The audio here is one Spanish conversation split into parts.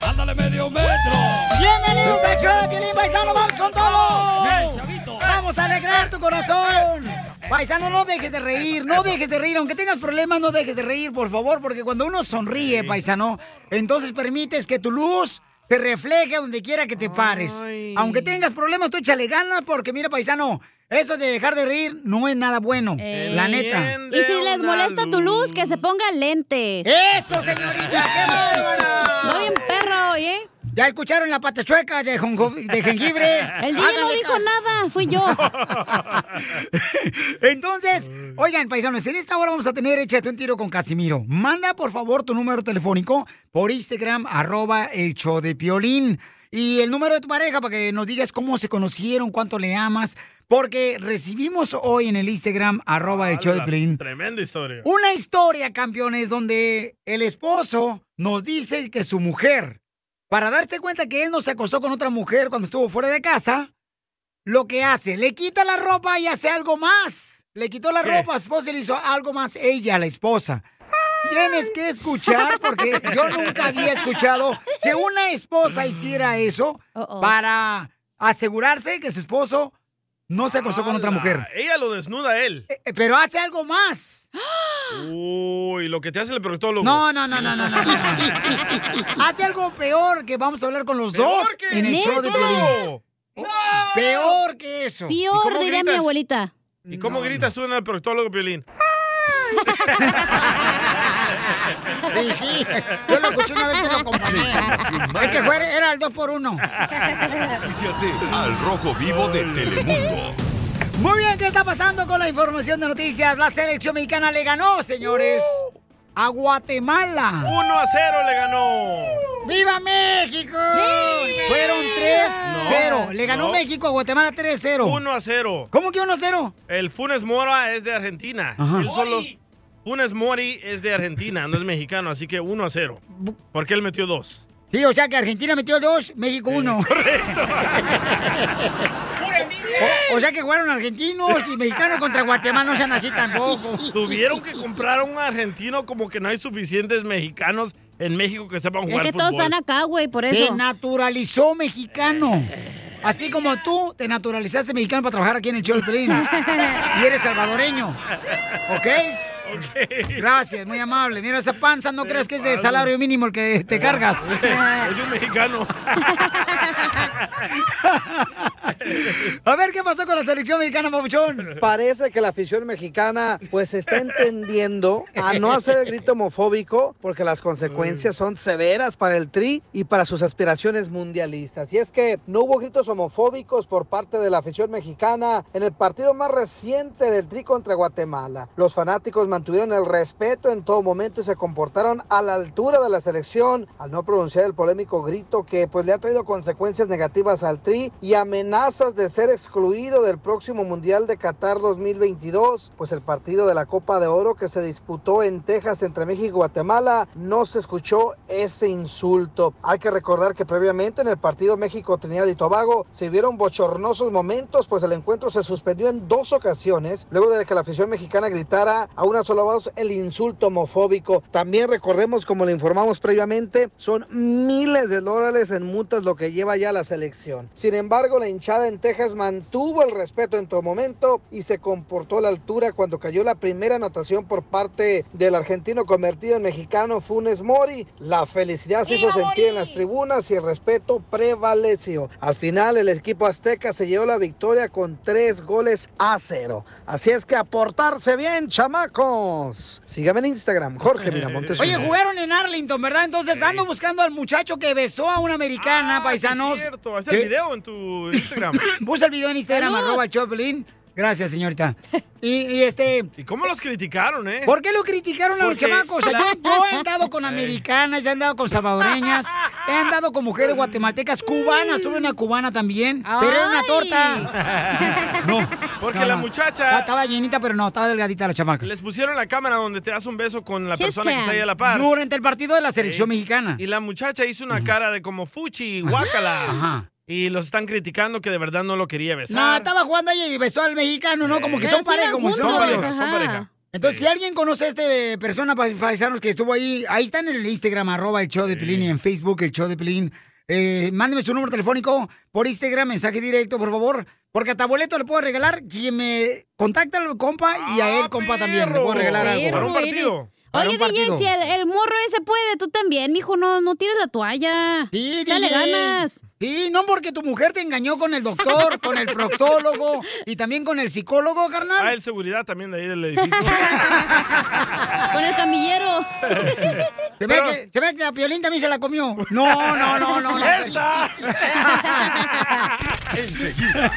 ¡Ándale medio metro! ¡Bienvenidos al show de Piolín, paisano! ¡Vamos con todo! ¡Ven, chavito! ¡Vamos a alegrar tu corazón! Paisano, no dejes de reír, no dejes de reír. Aunque tengas problemas, no dejes de reír, por favor, porque cuando uno sonríe, paisano, entonces permites que tu luz te refleje a donde quiera que te pares. Aunque tengas problemas, tú échale ganas, porque mira, paisano, eso de dejar de reír no es nada bueno, la neta. Y si les molesta tu luz, que se pongan lentes. ¡Eso, señorita! ¡Qué bárbara! No oye. ¿Ya escucharon la pata chueca de, de jengibre? El día no dijo caso. nada, fui yo. Entonces, oigan, paisanos, en esta hora vamos a tener Échate un tiro con Casimiro. Manda, por favor, tu número telefónico por Instagram, arroba el show de Piolín. Y el número de tu pareja para que nos digas cómo se conocieron, cuánto le amas. Porque recibimos hoy en el Instagram, arroba el show de Piolín, Tremenda historia. una historia, campeones, donde el esposo nos dice que su mujer, para darse cuenta que él no se acostó con otra mujer cuando estuvo fuera de casa, lo que hace, le quita la ropa y hace algo más. Le quitó la ¿Qué? ropa a su esposa y le hizo algo más ella, la esposa. Tienes que escuchar porque yo nunca había escuchado que una esposa hiciera eso para asegurarse que su esposo no se acostó con otra mujer. Ella lo desnuda a él. Eh, Pero hace algo más. Uy, lo que te hace el proctólogo. No, no, no, no, no, no. no. Hace algo peor que vamos a hablar con los ¿Peor dos que en el show de? Piolín. Peor que eso. ¿Y Peor, cómo diría mi abuelita. ¿Y cómo gritas tú en el proctólogo, Piolín? Sí, sí. Yo lo escuché una vez que lo comparé. Es que fue, era el 2 por 1 Noticias de Al Rojo Vivo de Telemundo. Muy bien, ¿qué está pasando con la información de noticias? La selección mexicana le ganó, señores, a Guatemala. 1 a 0 le ganó. ¡Viva México! Fueron 3-0. Le ganó no. México a Guatemala 3-0. 1 a 0. ¿Cómo que 1-0? El Funes Mora es de Argentina. Ajá. Él solo. Funes Mori es de Argentina, no es mexicano, así que 1 a 0. Porque él metió dos. Sí, o sea que Argentina metió 2, México 1. O, o sea que jugaron argentinos y mexicanos contra Guatemala, no sean así tampoco. Tuvieron que comprar a un argentino como que no hay suficientes mexicanos en México que sepan Es jugar que todos fútbol. están acá, güey, por Se eso. naturalizó mexicano. Así como tú te naturalizaste mexicano para trabajar aquí en el show de Pelín. Y eres salvadoreño. ¿Ok? Gracias, muy amable. Mira esa panza, no creas que es de salario mínimo el que te cargas. Es un mexicano. A ver qué pasó con la selección mexicana, papuchón. Parece que la afición mexicana pues está entendiendo a no hacer el grito homofóbico porque las consecuencias son severas para el Tri y para sus aspiraciones mundialistas. Y es que no hubo gritos homofóbicos por parte de la afición mexicana en el partido más reciente del Tri contra Guatemala. Los fanáticos mantuvieron el respeto en todo momento y se comportaron a la altura de la selección al no pronunciar el polémico grito que pues le ha traído consecuencias negativas Tri y amenazas de ser excluido del próximo Mundial de Qatar 2022, pues el partido de la Copa de Oro que se disputó en Texas entre México y Guatemala no se escuchó ese insulto. Hay que recordar que previamente en el partido México-Trinidad y Tobago se vieron bochornosos momentos, pues el encuentro se suspendió en dos ocasiones, luego de que la afición mexicana gritara a una sola voz el insulto homofóbico. También recordemos, como le informamos previamente, son miles de dólares en multas lo que lleva ya la selección elección. Sin embargo, la hinchada en Texas mantuvo el respeto en todo momento y se comportó a la altura cuando cayó la primera anotación por parte del argentino convertido en mexicano Funes Mori. La felicidad se hizo sentir en las tribunas y el respeto prevaleció. Al final, el equipo azteca se llevó la victoria con tres goles a cero. Así es que a portarse bien, chamacos. Síganme en Instagram, Jorge Miramontes. Oye, jugaron en Arlington, ¿verdad? Entonces ando buscando al muchacho que besó a una americana, Ah, paisanos. sí es cierto. Está el ¿Qué? video en tu Instagram. Puse el video en Instagram, ¡Salud! arroba el Choplin. Gracias, señorita. Y, y este... ¿Y cómo los criticaron, eh? ¿Por qué lo criticaron a los Porque chamacos? La- yo, he andado con americanas, he andado con salvadoreñas, he andado con mujeres guatemaltecas, cubanas, tuve una cubana también, pero era una torta. No. Porque no, la no. muchacha- Estaba llenita, pero no, estaba delgadita la chamaca. Les pusieron la cámara donde te das un beso con la persona que está ahí a la par. Durante el partido de la selección Sí. mexicana. Y la muchacha hizo una cara de como fuchi, guácala. Ajá. Y los están criticando que de verdad no lo quería besar. No, estaba jugando ahí y besó al mexicano, ¿no? Como que son pareja, como son pareja, son pareja. Entonces, Sí. si alguien conoce a este persona pa- paisanos que estuvo ahí, ahí está en el Instagram, arroba el show de Pilín, y en Facebook, el show de Pilín. Eh, mándeme su número telefónico por Instagram, mensaje directo, por favor. Porque a tu boleto le puedo regalar quien me contacta al compa y a ¡Ah, él, compa, también. Le puedo regalar algo. Para un Perro partido. Para Oye, un partido. DJ, si el, el morro ese puede, tú también, mijo, no, no tires la toalla. Sí, Échale DJ. ganas. Sí, no porque tu mujer te engañó con el doctor, con el proctólogo y también con el psicólogo, carnal. Ah, el seguridad también de ahí del edificio. Con el camillero. Se ve, que, se ve que a Piolín también se la comió. No, no, no, no. no. ¡Esta! Enseguida,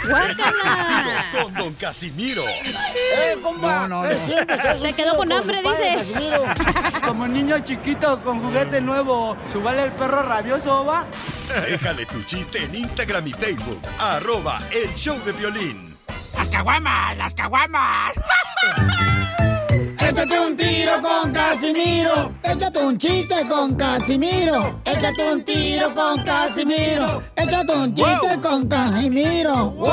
con Don Casimiro. Eh, compa, No, no, ¿qué no. sientes? ¿Haz un Se quedó con hambre, padre, dice. Casimiro? Como niño chiquito con juguete nuevo, ¿subale el perro rabioso, va? Déjale tu chiste en Instagram y Facebook. Arroba el show de violín. ¡Las caguamas! ¡Las caguamas! Échate un tiro con Casimiro. Échate un chiste con Casimiro. Échate un tiro con Casimiro. Échate un chiste con Casimiro. ¡Wow!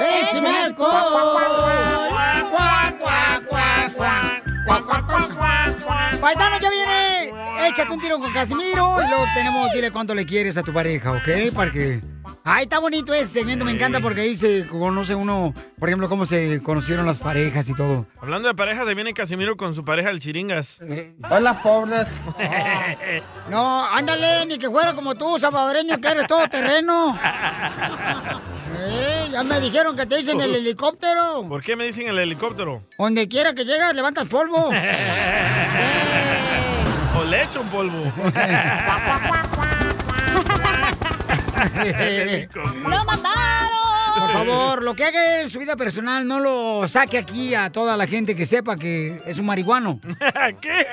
¡Échame alcohol! Paisano, ya viene. Échate un tiro con Casimiro y luego tenemos, dile cuánto le quieres a tu pareja, ¿ok? Para que... Ay, está bonito ese segmento, me encanta porque ahí se conoce uno, por ejemplo, cómo se conocieron las parejas y todo. Hablando de parejas, se viene Casimiro con su pareja, el Chiringas. Hola, pobres. No, ándale, ni que fuera como tú, salvadoreño, que eres todo terreno. Eh, ya me dijeron que te dicen el helicóptero. ¿Por qué me dicen el helicóptero? Donde quiera que llegas, levantas polvo. O le echo un polvo. ¡Lo mataron! Por favor, lo que haga en su vida personal, no lo saque aquí a toda la gente que sepa que es un marihuano. ¿Qué?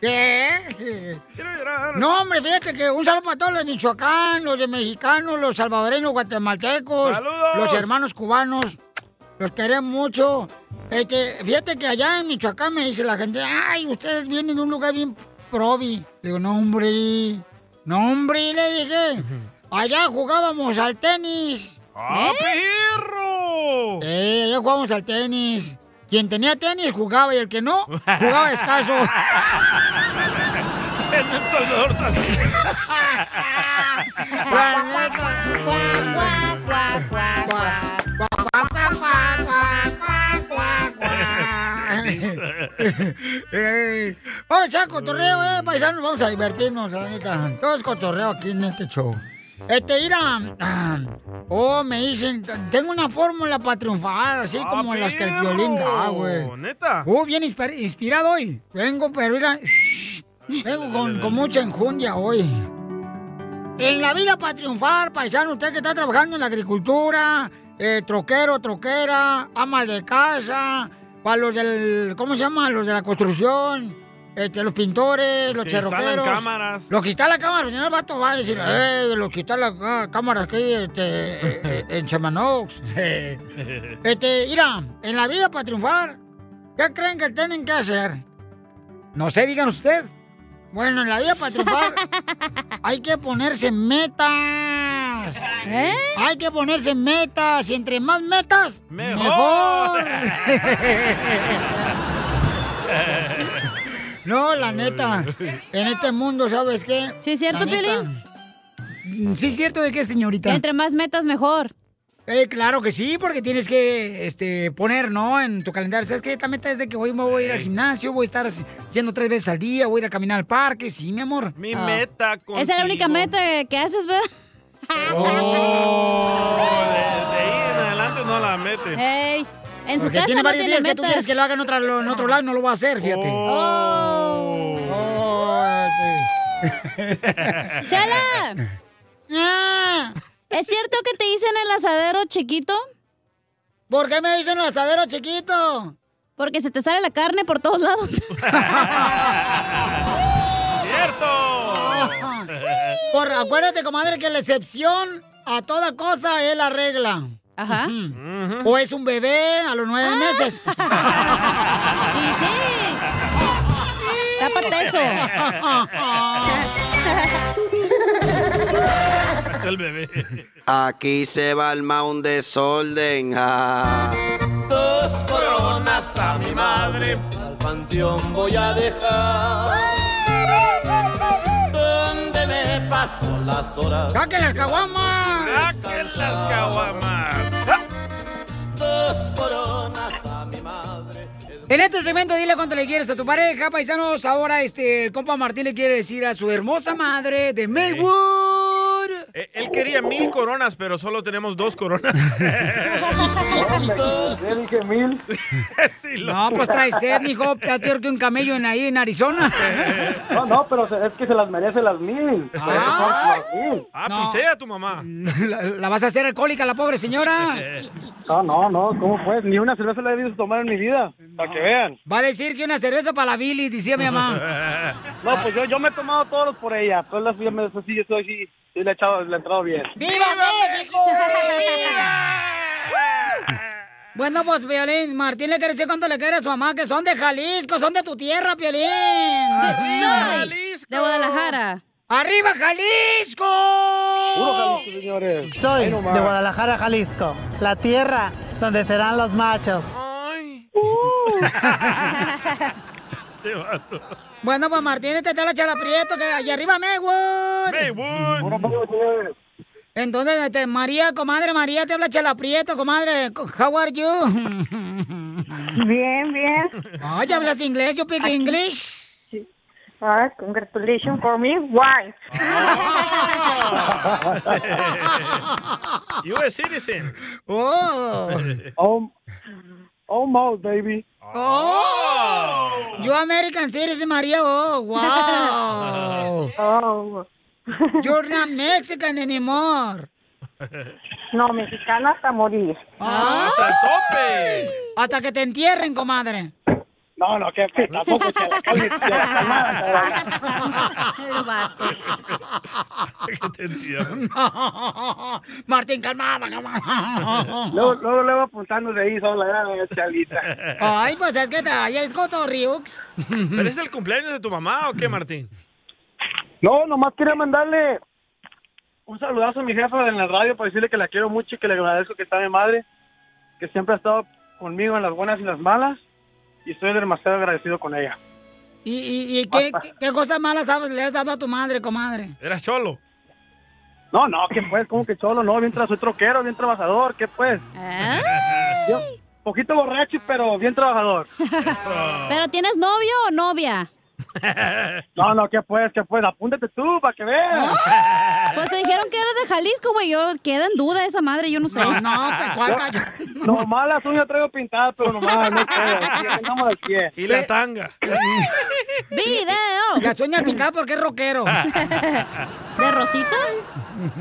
¿Qué? Quiero llorar. No, hombre, fíjate que un saludo para todos los de Michoacán, los de mexicanos, los salvadoreños, guatemaltecos, ¡Saludos! los hermanos cubanos. Los queremos mucho. Este, fíjate que allá en Michoacán me dice la gente, ay, ustedes vienen de un lugar bien probi. Digo, no, hombre. No, hombre, le dije. Allá jugábamos al tenis. ¡Ah, perro! Eh, allá jugábamos al tenis. Quien tenía tenis jugaba y el que no, jugaba descalzo. En El Salvador también. Eh, Vamos a echar cotorreo, eh, paisanos, vamos a divertirnos, la neta. Todo es cotorreo aquí en este show. Este, mira, ah, oh, me dicen, tengo una fórmula para triunfar, así ¡Ah, como las que el violín da, güey. ¿Neta? Uh, bien inspir- inspirado hoy. Vengo, pero mira, vengo con, con mucha enjundia hoy. En la vida para triunfar, paisano, usted que está trabajando en la agricultura, eh, troquero, troquera, ama de casa, para los del, ¿cómo se llama? Los de la construcción, este, los pintores, los que instalan cherroqueros. cámaras. Los que instalan cámaras, señor Vato va a decir, eh, los que instalan ah, cámaras aquí este, eh, eh, en Chamanox. Este, mira, en la vida para triunfar, ¿qué creen que tienen que hacer? No sé, digan ustedes. Bueno, en la vida para triunfar hay que ponerse metas. ¿Eh? Hay que ponerse metas y entre más metas, Mejor. mejor. No, la neta. En este mundo, ¿sabes qué? ¿Sí es cierto, neta. Mm, ¿Sí es cierto de qué, señorita? Entre más metas, mejor. Eh, claro que sí, porque tienes que este, poner, ¿no? En tu calendario. ¿Sabes qué? Esta meta es de que hoy me voy a ir al gimnasio, voy a estar yendo tres veces al día, voy a ir a caminar al parque. Sí, mi amor. Mi Ah. meta con. Esa es la única meta que haces, ¿verdad? Oh, de, de ahí en adelante no la mete. Ey, en su Porque casa tiene no varios tiene días que tú metas. quieres que lo haga en, otra- en otro lado, no lo va a hacer, fíjate. Oh. Oh, ¡Chela! Ah. ¿Es cierto que te dicen el asadero chiquito? ¿Por qué me dicen el asadero chiquito? Porque se te sale la carne por todos lados. ¡Cierto! Por, acuérdate, comadre, que la excepción a toda cosa es la regla. Ajá. O es un bebé a los nueve meses. Y sí. Tápate eso. El bebé. Aquí se va armar un desorden. Dos coronas a mi madre al panteón voy a dejar. Paso las horas. ¡Saquen las caguamas! ¡Saquen las caguamas! Dos coronas a mi madre. En este segmento, dile cuánto le quieres a tu pareja, paisanos. Ahora, este, el compa Martín le quiere decir a su hermosa madre de Maywood. Eh, Él quería mil coronas, pero solo tenemos dos coronas. Ya dije mil. Sí, No, pues trae sed, mijo. Está peor que un camello en ahí en Arizona. No, no, pero es que se las merece las mil. Mil. Ah, No. pisea tu mamá. La, la vas a hacer alcohólica, la pobre señora. No, no, no, ¿cómo pues? Ni una cerveza la he visto tomar en mi vida, para que vean. Va a decir que una cerveza para la Billy, decía mi mamá. No, pues yo, yo me he tomado todos los por ella. Todas las me eso sí, yo soy sí, sí le he echado, le he entrado bien. ¡Viva México! Bueno, pues, Violín, Martín le quiere decir cuánto le quiere a su mamá, que son de Jalisco, son de tu tierra, Violín. Soy de Guadalajara. ¡Arriba, Jalisco! Puro Jalisco, señores. Soy de. Guadalajara, Jalisco, la tierra donde serán los machos. Ay. Te mato. Bueno, pues, Martín, este está la chala prieto, que allá arriba, Maywood. Maywood. Entonces, este, María, comadre, María, te habla chala prieto, comadre. How are you? Bien, bien. Ay, ¿hablas inglés? ¿Yo speak English? Ah, congratulations for me. Wife. You a citizen. Oh. Oh, almost, baby. Oh. You American citizen, María. Oh, wow. Oh. You're not Mexican anymore. No, mexicana hasta morir. Ah. ¡Hasta el tope! Hasta que te entierren, comadre. No, no, que pues, tampoco te la calmes, te la calmada, El vato. Que te entiendo. Martín, calmada, calmada. Luego, luego le voy apuntando de ahí sola, ya, chalita. Ay, pues es que te es Cotorriux. ¿Pero es el cumpleaños de tu mamá o qué, Martín? No, nomás quería mandarle un saludazo a mi jefa en la radio para decirle que la quiero mucho y que le agradezco que está mi madre, que siempre ha estado conmigo en las buenas y las malas, y estoy demasiado agradecido con ella. ¿Y, y, y qué, qué- qué cosas malas sabes- le has dado a tu madre, comadre? Eras cholo. No, no, ¿qué pues? ¿Cómo que cholo? No, bien tra soy troquero, bien trabajador, ¿qué pues? Yo, poquito borracho, pero bien trabajador. ¿Pero tienes novio o novia? No, no, ¿qué pues? ¿Qué pues? Apúntate tú para que veas. Pues te dijeron que eres de Jalisco, güey. Yo queda en duda esa madre, yo no sé. No, no, pues, ¿cuál callo? Nomás las uñas traigo pintadas, pero nomás, no pie. Y la tanga. ¡Video! Las uñas pintadas porque es rockero. ¿De Rosita?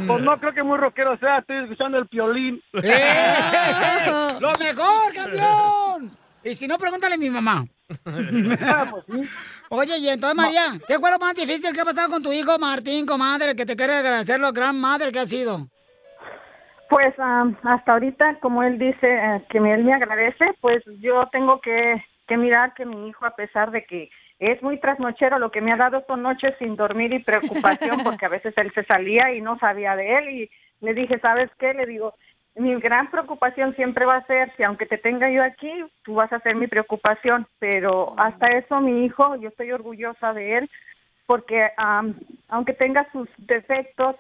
Pues no creo que muy rockero sea, estoy escuchando el piolín. ¡Eh! ¡Lo mejor, campeón! Y si no, pregúntale a mi mamá. Ah, pues sí. Oye, y entonces, María, ¿qué fue lo más difícil que ha pasado con tu hijo Martín, comadre, que te quiere agradecer lo gran madre que ha sido? Pues am, hasta ahorita, como él dice eh, que él me agradece, pues yo tengo que, que mirar que mi hijo, a pesar de que es muy trasnochero, lo que me ha dado son noches sin dormir y preocupación, porque a veces él se salía y no sabía de él. Y le dije, ¿sabes qué? Le digo, mi gran preocupación siempre va a ser, si aunque te tenga yo aquí, tú vas a ser mi preocupación, pero hasta eso mi hijo, yo estoy orgullosa de él, porque am, aunque tenga sus defectos,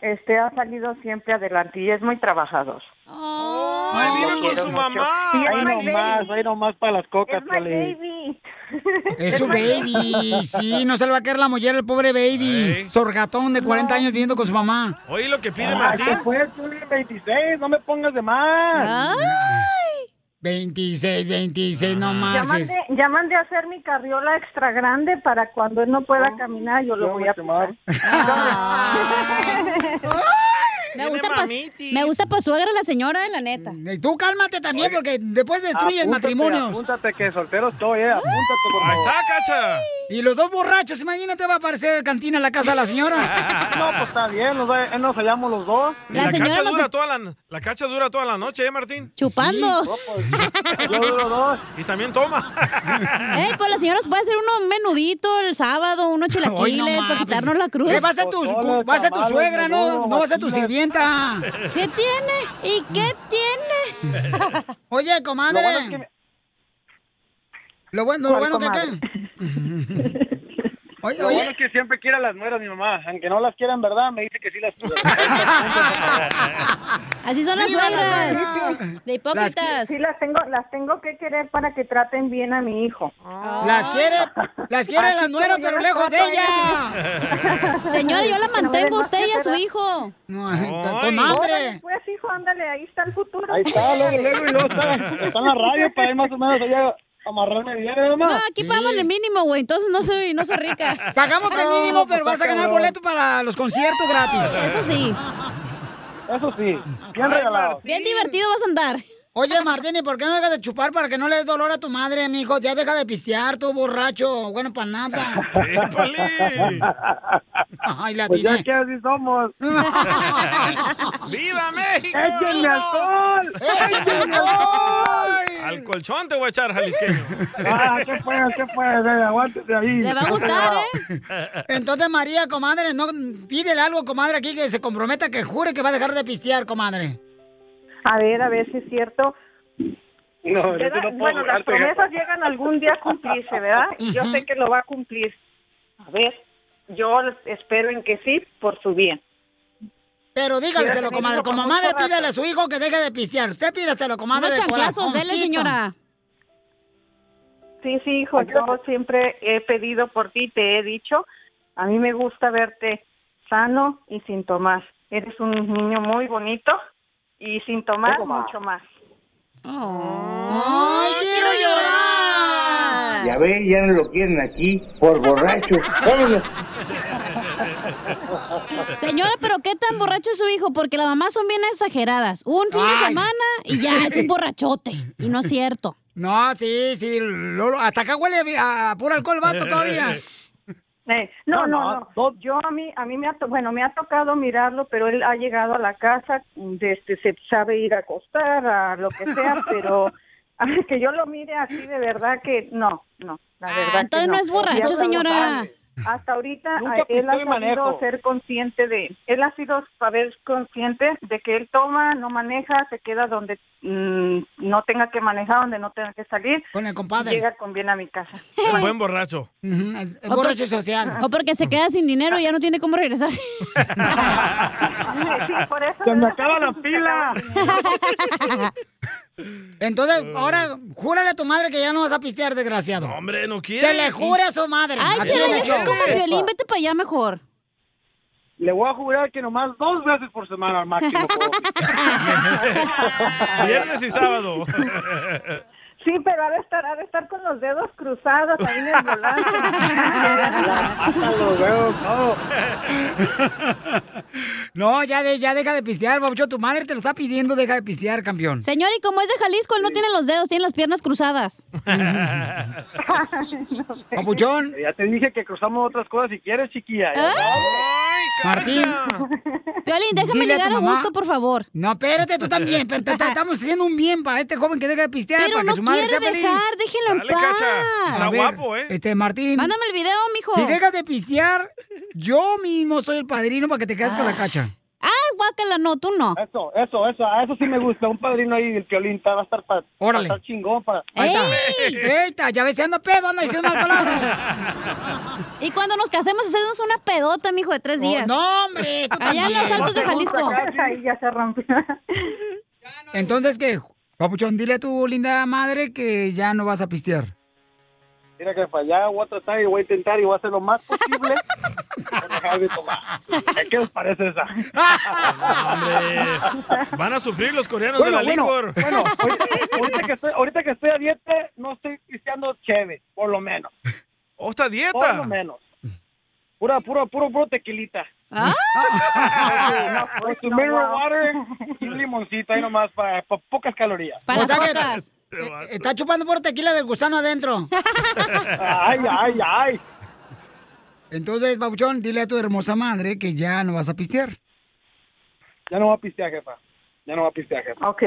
este ha salido siempre adelante y es muy trabajador. Ay, vive con su mamá. Sí, Ahí nomás, ahí nomás para las cocas, Es baby. Es su baby. Sí, no se le va a caer la mollera el pobre baby. Sorgatón de 40 años viviendo con su mamá. Oye lo que pide Ay, Martín. ¿qué fue, Piolín? 26, no me pongas de más. 26, 26, no mandé, ya mandé a hacer mi carriola extra grande para cuando él no pueda caminar, yo lo voy a tomar. Me gusta, pa, me gusta pa' suegra la señora, la neta. Y tú cálmate también, porque después destruyes Apúntate, matrimonios. Apúntate que soltero estoy, eh. Apúntate, por Ahí favor. está, cacha. Y los dos borrachos, imagínate, va a aparecer cantina en la casa de la señora. No, pues está bien, nos, eh, nos hallamos los dos. La, cacha dura toda la, la cacha dura toda la noche, ¿eh, Martín? Chupando. Yo duro dos. Y también toma. Ey, pues la señora se puede hacer uno un menudito el sábado, unos no chilaquiles más, para pues, quitarnos la cruda. ¿Qué va a ser tu, Pozoles, va a ser tu tamales, suegra, no, no va a ser tu sirvienta? ¿Qué tiene? ¿Y qué tiene? Oye, comadre. Lo bueno es que- Lo bueno, lo ¿Cuál bueno que acá. Oye, Lo oye. bueno es que siempre quiere a las nueras mi mamá. Aunque no las quiera en verdad, me dice que sí las quiere. Así son las ¡Viva la suegras. suegra! De hipócritas. Sí, las tengo, las tengo que querer para que traten bien a mi hijo. Las quiere, las quiere las nueras, pero lejos de ella. Señora, yo la mantengo a además usted y a su hijo. No, con hambre. pues, hijo, ándale, ahí está el futuro. Ahí está, luego, luego, y luego está, está en la radio para ir más o menos allá amarrarme bien, ¿eh, No, mamá? aquí pagamos el mínimo, güey, entonces no soy, no soy rica. Pagamos el mínimo, pero vas a ganar boleto para los conciertos gratis. Eso sí. Eso sí, bien regalado. Bien divertido vas a andar. Oye, Martín, ¿y por qué no dejas de chupar para que no le des dolor a tu madre, mijo? Ya deja de pistear, tú borracho. Bueno, para nada. Ay, la Pues ya que así somos. ¡Viva México! ¡Échenme alcohol! ¡Échenme alcohol! Al colchón te voy a echar, jalisqueño. Ah, ¿qué fue? ¿Qué fue? Eh, Aguántese ahí. Le va a gustar, ¿eh? Entonces, María, comadre, no pídele algo, comadre, aquí que se comprometa, que jure que va a dejar de pistear, comadre. A ver, a ver si es cierto. No, yo ¿Verdad? no puedo bueno, las promesas llegan algún día a cumplirse, ¿verdad? Yo sé que lo va a cumplir. A ver, yo espero en que sí, por su bien. Pero dígaleselo, comadre. Como madre, pídale a su hijo que deje de pistear. Usted pídaselo, comadre. De chanclazos, dele, señora. Sí, sí, hijo, yo siempre he pedido por ti, te he dicho, a mí me gusta verte sano y sin tomar. Eres un niño muy bonito y sin tomar más. mucho más. ¡Ay, quiero llorar! Ya ve, ya no lo quieren aquí por borracho. Vámonos. Señora, pero ¿qué tan borracho es su hijo? Porque las mamás son bien exageradas. Un fin de Ay. semana y ya es un borrachote. Y no es cierto. No, sí, sí. Lolo, hasta acá huele a, a puro alcohol vato todavía. Eh, no, No, no, no, no, Yo a mí, a mí me ha, to- bueno, me ha tocado mirarlo, pero él ha llegado a la casa, desde se sabe ir a acostar, a lo que sea, pero a que yo lo mire así de verdad que no, no, la Ah, verdad. que entonces no es borracho, señora. Hasta ahorita eh, él ha y manejo. sabido ser consciente de, él ha sido saber consciente de que él toma, no maneja, se queda donde mm, no tenga que manejar, donde no tenga que salir, Con el compadre. llega con bien a mi casa. Un buen borracho. Es, es borracho por- social. O porque se queda sin dinero y ya no tiene cómo regresarse. Sí, por eso ¡Se me acaba la pila! Entonces, ahora, júrale a tu madre que ya no vas a pistear, desgraciado. No, hombre, no quiere. Que le jure a su madre. Ay, Aquí chela, el ya estás como el violín, vete para allá mejor. Le voy a jurar que nomás dos veces por semana al máximo. Viernes y sábado. Sí, pero ha de estar, ha de estar con los dedos cruzados ahí en el volante. No, ya, de, ya deja de pistear, babucho. Tu madre te lo está pidiendo, deja de pistear, campeón. Señor, y como es de Jalisco, él no tiene los dedos, tiene las piernas cruzadas. Papuchón, Ya te dije que cruzamos otras cosas si quieres, chiquilla. ¿Ah? ¡Ay, Martín. Violín, déjame Dile llegar a gusto, por favor. No, espérate tú también. Pero te- te- estamos haciendo un bien para este joven que deja de pistear, Pero para no que su madre quiere sea feliz. dejar, déjenlo en paz. Está A ver, guapo, ¿eh? Este, Martín. Mándame el video, mijo. Si dejas de pistear, yo mismo soy el padrino para que te quedes con la cacha. Ay, guácala, no, tú no. Eso, eso, eso, a eso sí me gusta. Un padrino ahí, el piolín, está- va a estar para Órale. estar chingón. Para... Ahí está. Eita, ya ves, se anda pedo, anda diciendo mal palabras. Y cuando nos casemos hacemos una pedota, mijo, de tres Oh, días. no, hombre, tú Allá en los. Altos de Jalisco. Ahí ya se rompió. Entonces, ¿qué? Papuchón, dile a tu linda madre que ya no vas a pistear. Mira que para allá voy a tratar y voy a intentar y voy a hacer lo más posible. para dejar de tomar. ¿Qué os parece esa? Hombre, van a sufrir los coreanos Bueno, de la bueno, licor. bueno, ahorita, ahorita que estoy, ahorita que estoy a dieta, no estoy pisteando chévere, por lo menos. ¿O está Por dieta? lo menos. Pura, puro, puro, puro tequilita. Ah. Con su mineral water y un limoncito ahí nomás para, para pocas calorías. O sea eh, Está chupando por tequila del gusano adentro. Ay, ay, ay. Entonces, Papuchón, dile a tu hermosa madre que ya no vas a pistear. Ya no va a pistear, jefa. Ya no va a pistear, jefa. Ok.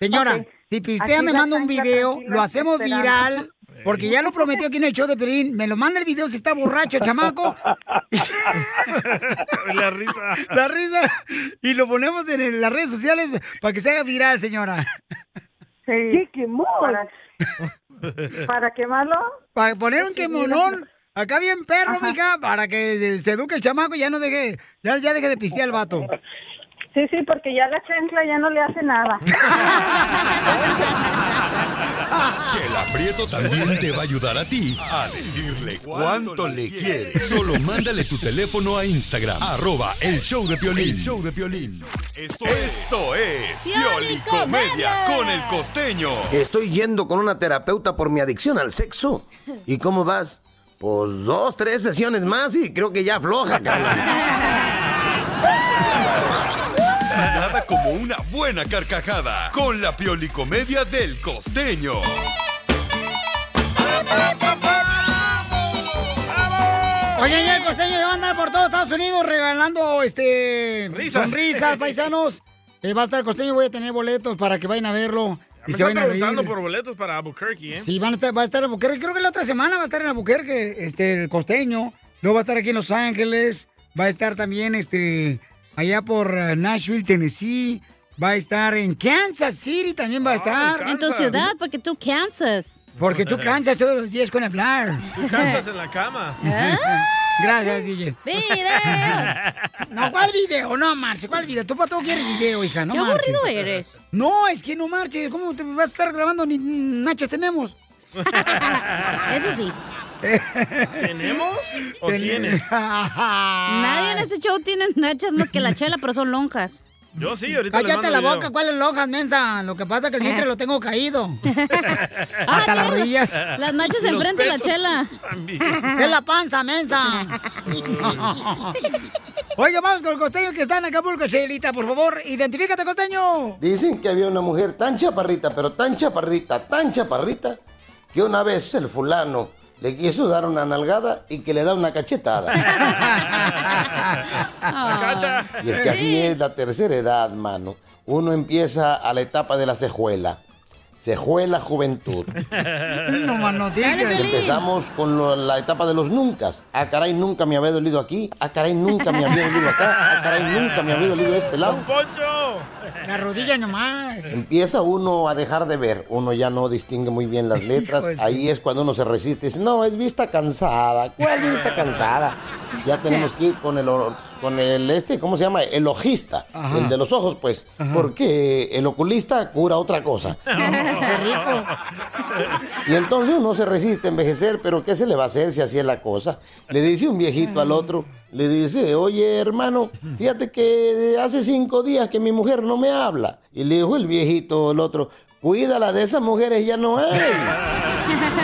Señora, si pistea, Aquí me manda un video, lo hacemos esperando. viral, porque ya lo prometió aquí en el show de Pelín. Me lo manda el video si está borracho, chamaco. La risa. La risa. Y lo ponemos en las redes sociales para que se haga viral, señora. Sí. ¿Qué quemó? Para, para quemarlo. Para poner un quemonón. Acá bien perro, Ajá. mija, para que se eduque el chamaco y ya no deje, ya, ya deje de pistear el vato. Sí, sí, porque ya la chancla ya no le hace nada. Chela Prieto también te va a ayudar a ti a decirle cuánto le quiere. Solo mándale tu teléfono a Instagram, arroba el show de Piolín. El show de Piolín. Esto, esto es Pioli Comedia con el costeño. Estoy yendo con una terapeuta por mi adicción al sexo. ¿Y cómo vas? Pues dos, tres sesiones más y creo que ya afloja, carnal. una buena carcajada con la Pioli Comedia del costeño. Oigan, ya el costeño va a andar por todo Estados Unidos regalando este Risas. sonrisas, paisanos. Eh, va a estar el costeño, voy a tener boletos para que vayan a verlo. Y se a preguntando por boletos para Albuquerque, ¿eh? Sí, van a estar, va a estar en Albuquerque. Creo que la otra semana va a estar en Albuquerque, este, el costeño. Luego va a estar aquí en Los Ángeles. Va a estar también, este, allá por eh, Nashville, Tennessee. Va a estar en Kansas City, también va a estar. En tu ciudad, porque tú Kansas. Porque tú cansas todos los días con hablar. Tú cansas en la cama. Gracias, DJ. No, ¿cuál video? No marches, ¿cuál video? Tú para todo quieres video, hija, no Qué marches. aburrido eres. No, es que no marches. ¿Cómo te vas a estar grabando? Ni nachas tenemos. Eso sí. ¿Tenemos o Ten- tienes? Nadie en este show tiene nachas más que la chela, pero son lonjas. Yo sí, ahorita les Cállate mando la video. boca, ¿cuál es lojas, mensa? Lo que pasa es que el vientre lo tengo caído. Hasta las rodillas. Las nachas enfrente de la chela. Es la panza, mensa. Oiga, vamos con el costeño que está en Acapulco, Chelita, por favor. Identifícate, costeño. Dicen que había una mujer tan chaparrita, pero tan chaparrita, tan chaparrita, que una vez el fulano le quiso dar una nalgada y que le da una cachetada. Y es que así es la tercera edad, mano. Uno empieza a la etapa de la cejuela. Cejuela juventud. No más no. Empezamos con lo- la etapa de los nuncas. Ah, caray, nunca me había dolido aquí. Ah, caray, nunca me había dolido acá. Ah, caray, nunca me había dolido de este lado. ¡Poncho! La rodilla nomás. Empieza uno a dejar de ver, uno ya no distingue muy bien las letras, ahí es cuando uno se resiste y dice, no, es vista cansada, ¿cuál vista cansada? Ya tenemos que ir con el, or- con el este, ¿cómo se llama? El ojista, Ajá. el de los ojos, pues, porque el oculista cura otra cosa. Qué rico. Y entonces uno se resiste a envejecer, pero ¿qué se le va a hacer si así es la cosa? Le dice un viejito al otro, le dice, oye hermano, fíjate que hace cinco días que mi mujer no me habla. Y le dijo el viejito al otro, cuídala, de esas mujeres ya no hay.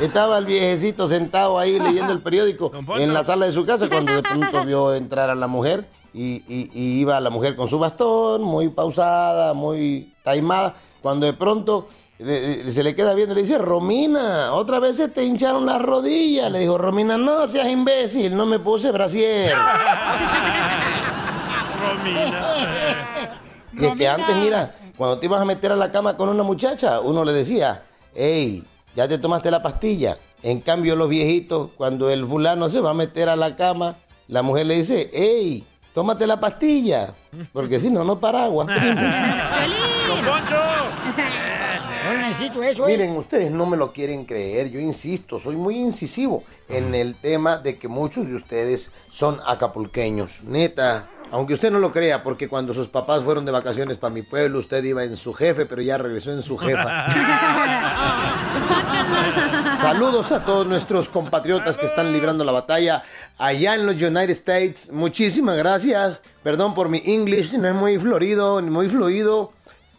Estaba el viejecito sentado ahí leyendo el periódico en la sala de su casa cuando de pronto vio entrar a la mujer y, y- y iba la mujer con su bastón, muy pausada, muy taimada, cuando de pronto de- de- se le queda viendo y le dice, Romina, otra vez se te hincharon las rodillas. Le dijo, Romina, no seas imbécil, no me puse brasier. Romina. Y es que antes, mira, cuando te ibas a meter a la cama con una muchacha, uno le decía, hey, ya te tomaste la pastilla. En cambio, los viejitos, cuando el fulano se va a meter a la cama, la mujer le dice, hey, tómate la pastilla, porque si no, no paraguas. primo". Necesito eso. ¿eh? Miren, ustedes no me lo quieren creer, yo insisto, soy muy incisivo en el tema de que muchos de ustedes son acapulqueños, neta. Aunque usted no lo crea, porque cuando sus papás fueron de vacaciones para mi pueblo, usted iba en su jefe, pero ya regresó en su jefa. Saludos a todos nuestros compatriotas que están librando la batalla allá en los United States. Muchísimas gracias. Perdón por mi English, no es muy florido, ni muy fluido.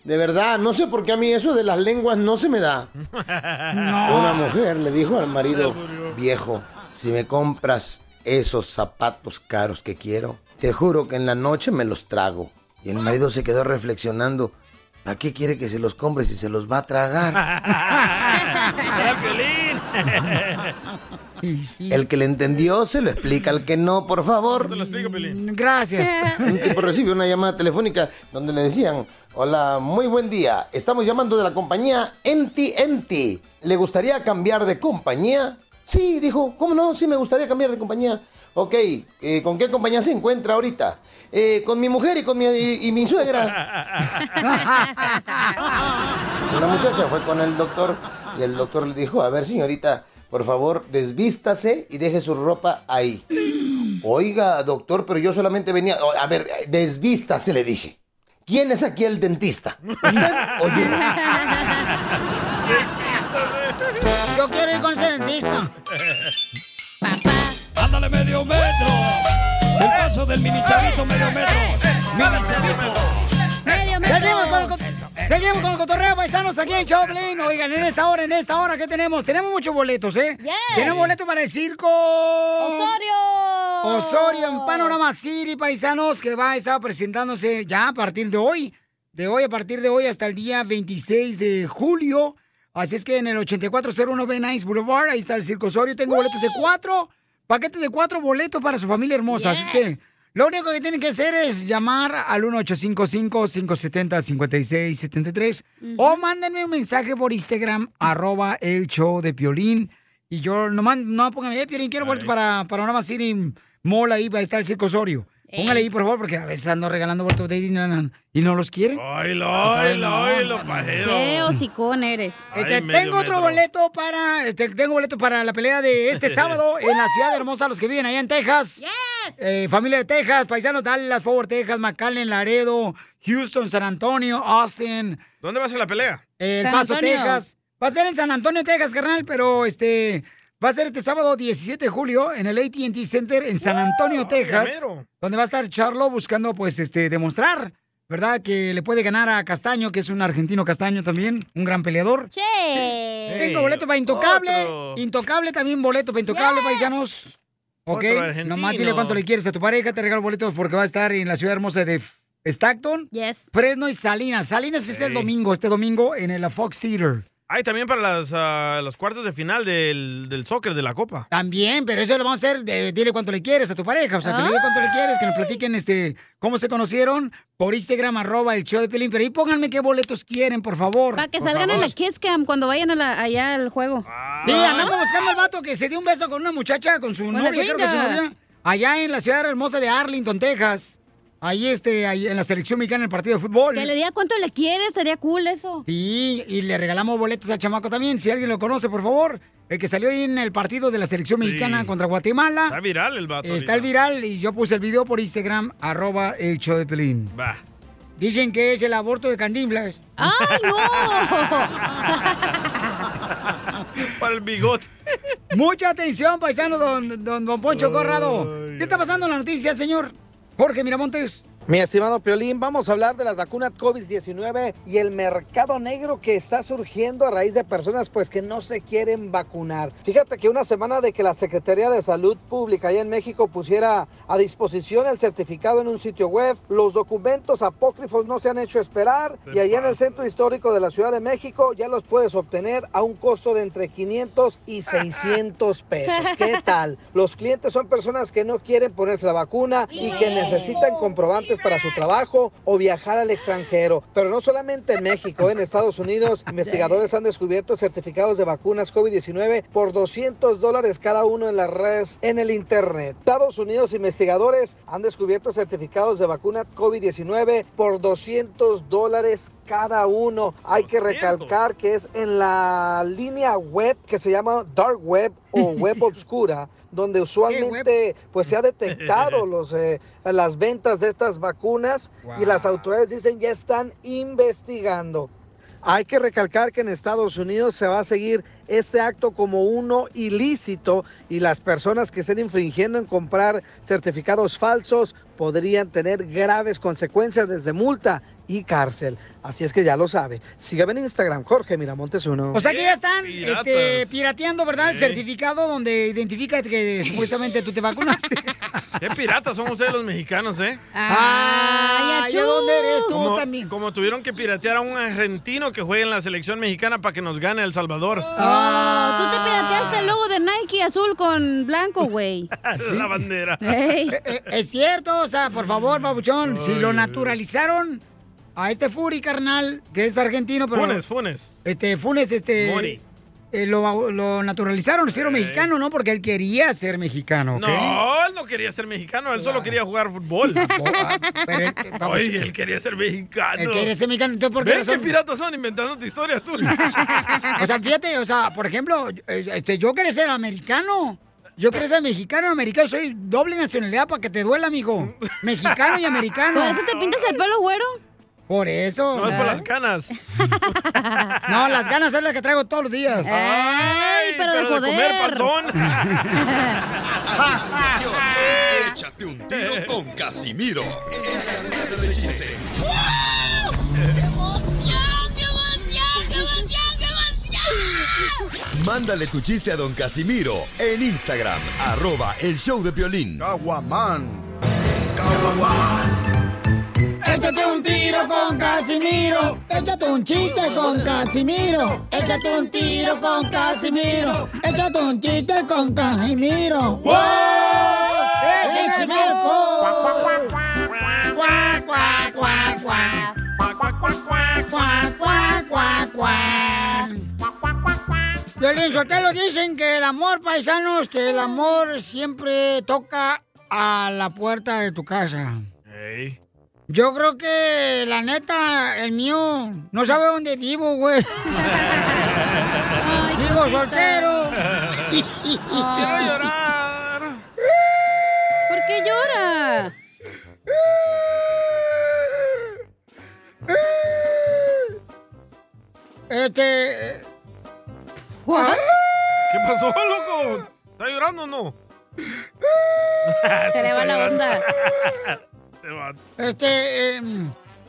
De verdad, no sé por qué a mí eso de las lenguas no se me da. Una mujer le dijo al marido, viejo, si me compras esos zapatos caros que quiero, te juro que en la noche me los trago. Y el marido se quedó reflexionando, ¿para qué quiere que se los compre si se los va a tragar? El que le entendió se lo explica, al que no, por favor. Te lo explico, Piolín. Gracias. Un tipo recibe una llamada telefónica donde le decían, hola, muy buen día, estamos llamando de la compañía Enti Enti. ¿Le gustaría cambiar de compañía? Sí, dijo, ¿cómo no? Sí, me gustaría cambiar de compañía. Ok, eh, ¿con qué compañía se encuentra ahorita? "Eh, con mi mujer y con mi, y, y mi suegra. Una muchacha fue con el doctor y el doctor le dijo, a ver señorita, por favor, desvístase y deje su ropa ahí. Oiga, doctor, pero yo solamente venía... A ver, desvístase, le dije. ¿Quién es aquí el dentista? ¿Usted o yo? Yo quiero ir con ese dentista. ¡Ándale medio metro! El paso del mini chavito medio metro. Mini chavito. Seguimos con, el seguimos con el cotorreo, paisanos, aquí en Choplin. Oigan, en esta hora, en esta hora, ¿qué tenemos? Tenemos muchos boletos, ¿eh? Tenemos boletos para el circo... ¡Osorio! Osorio en Panorama City, paisanos, que va a estar presentándose ya a partir de hoy. De hoy, a partir de hoy hasta el día 26 de julio. Así es que en el 8401 B Nice Boulevard, ahí está el Circo Osorio. Tengo boletos de cuatro, paquetes de cuatro boletos para su familia hermosa. Así es que lo único que tienen que hacer es llamar al 1855-570-5673 o mándenme un mensaje por Instagram, arroba el show de Piolín. Y yo nomás, no pongan, eh, Piolín, quiero boletos para Panorama City Mall, ahí va a estar el Circo Osorio. Póngale ahí, por favor, porque a veces ando regalando boletos de Disneyland y no los quieren. Oilo, oilo, oilo, pajero. Qué hocicón eres. Este, Ay, medio tengo otro metro. boleto para este, tengo boleto para la pelea de este sábado en la ciudad hermosa los que viven allá en Texas. Eh, familia de Texas, paisanos Dallas, Fort Worth, Texas, McAllen, Laredo, Houston, San Antonio, Austin, ¿Dónde va a ser la pelea? El San Paso, Antonio. Texas. Va a ser en San Antonio, Texas, carnal, pero este va a ser este sábado 17 de julio en el AT&T Center en San Antonio, Texas, donde va a estar Charlo buscando pues este demostrar, ¿verdad? Que le puede ganar a Castaño, que es un argentino Castaño también, un gran peleador. Che. Tengo boleto para Intocable. otro. Intocable también boleto para Intocable, paisanos. Ok. Nomás dile cuánto le quieres a tu pareja. Te regalo boletos porque va a estar en la ciudad hermosa de Stockton, Yes. Fresno y Salinas. Salinas es el domingo, este domingo en el Fox Theater. Hay también para las, ah, los cuartos de final del, del soccer de la Copa. También, pero eso lo vamos a hacer. de- dile cuánto le quieres a tu pareja. O sea, que le diga cuánto le quieres, que nos platiquen este, cómo se conocieron por Instagram, arroba el show de Pelín. Pero ahí pónganme qué boletos quieren, por favor. Para que Por salgan en la Kiss Cam cuando vayan a la- allá al juego. Sí, andamos buscando al vato que se dio un beso con una muchacha, con su Con novia, creo que su novia, allá en la ciudad hermosa de Arlington, Texas. Ahí, este, ahí en la selección mexicana en el partido de fútbol. Que le diga cuánto le quieres, estaría cool eso. Sí, y le regalamos boletos al chamaco también, si alguien lo conoce, por favor. El que salió ahí en el partido de la selección mexicana contra Guatemala. Está viral el vato. Está el viral y yo puse el video por Instagram, arroba el show de Pelín. Va. Dicen que es el aborto de Candimblas. ¡Ay, no! Para el bigote. Mucha atención, paisano, don, don, don Poncho Corrado. ¿Qué está pasando en la noticia, señor? Jorge Miramontes. Mi estimado Piolín, vamos a hablar de las vacunas COVID-19 y el mercado negro que está surgiendo a raíz de personas pues que no se quieren vacunar. Fíjate que una semana de que la Secretaría de Salud Pública allá en México pusiera a disposición el certificado en un sitio web, los documentos apócrifos no se han hecho esperar y allá en el centro histórico de la Ciudad de México ya los puedes obtener a un costo de entre 500 y 600 pesos. ¿Qué tal? Los clientes son personas que no quieren ponerse la vacuna y que necesitan comprobantes para su trabajo o viajar al extranjero. Pero no solamente en México, en Estados Unidos, investigadores han descubierto certificados de vacunas COVID-19 por 200 dólares cada uno en las redes en el Internet. Estados Unidos, investigadores han descubierto certificados de vacuna COVID-19 por 200 dólares cada uno. Hay que recalcar que es en la línea web que se llama Dark Web o Web Obscura, donde usualmente pues se ha detectado los, eh, las ventas de estas vacunas y las autoridades dicen ya están investigando. Hay que recalcar que en Estados Unidos se va a seguir este acto como uno ilícito y las personas que estén infringiendo en comprar certificados falsos podrían tener graves consecuencias desde multa y cárcel. Así es que ya lo sabe. Sígame en Instagram, Jorge Miramontes uno. O sea que ya están este, pirateando, ¿verdad? El Sí. certificado donde identifica que supuestamente tú te vacunaste. Qué piratas son ustedes los mexicanos, ¿eh? Ah, ¿y de dónde eres tú como, también? como tuvieron que piratear a un argentino que juega en la selección mexicana para que nos gane El Salvador. Oh, tú te pirateaste el logo de Nike azul con blanco, güey. La bandera. Ey. Eh, eh, es cierto, o sea, por favor, babuchón, si lo naturalizaron a este Furi, carnal, que es argentino, pero... Funes, Funes. Este, Funes, este... Mori. eh, lo, lo naturalizaron, lo hicieron mexicano, ¿no? Porque él quería ser mexicano. No, él no quería ser mexicano, él solo quería jugar fútbol. Pero él, eh, vamos, Oye, él quería ser mexicano. él quería ser mexicano, entonces, ¿por qué ¿Ves qué piratas son inventando historias tú? O sea, fíjate, o sea, por ejemplo, este, yo quería ser americano. Yo quería ser mexicano, americano. Soy doble nacionalidad para que te duela, amigo. Mexicano y americano. ¿Por eso te pintas el pelo güero? Por eso. No es por las canas. No, las ganas es las que traigo todos los días. Ay, pero de comer joder. panzón. A continuación, échate un tiro con Casimiro. Mándale tu chiste a don Casimiro en Instagram, arroba el show de violín. Échate un tiro con Casimiro. Échate un chiste con Casimiro. Échate un tiro con Casimiro. Échate un chiste con Casimiro. ¡Wow! ¡Échame. Violín Sotelo dicen que el amor, paisanos, que el amor siempre toca a la puerta de tu casa. Ey. Yo creo que, la neta, el mío no sabe dónde vivo, güey. Vivo soltero. Quiero llorar. ¿Por qué llora? Este... eh, ¿Qué pasó, loco? ¿Está llorando o no? Se le va la onda. Va. Este... eh,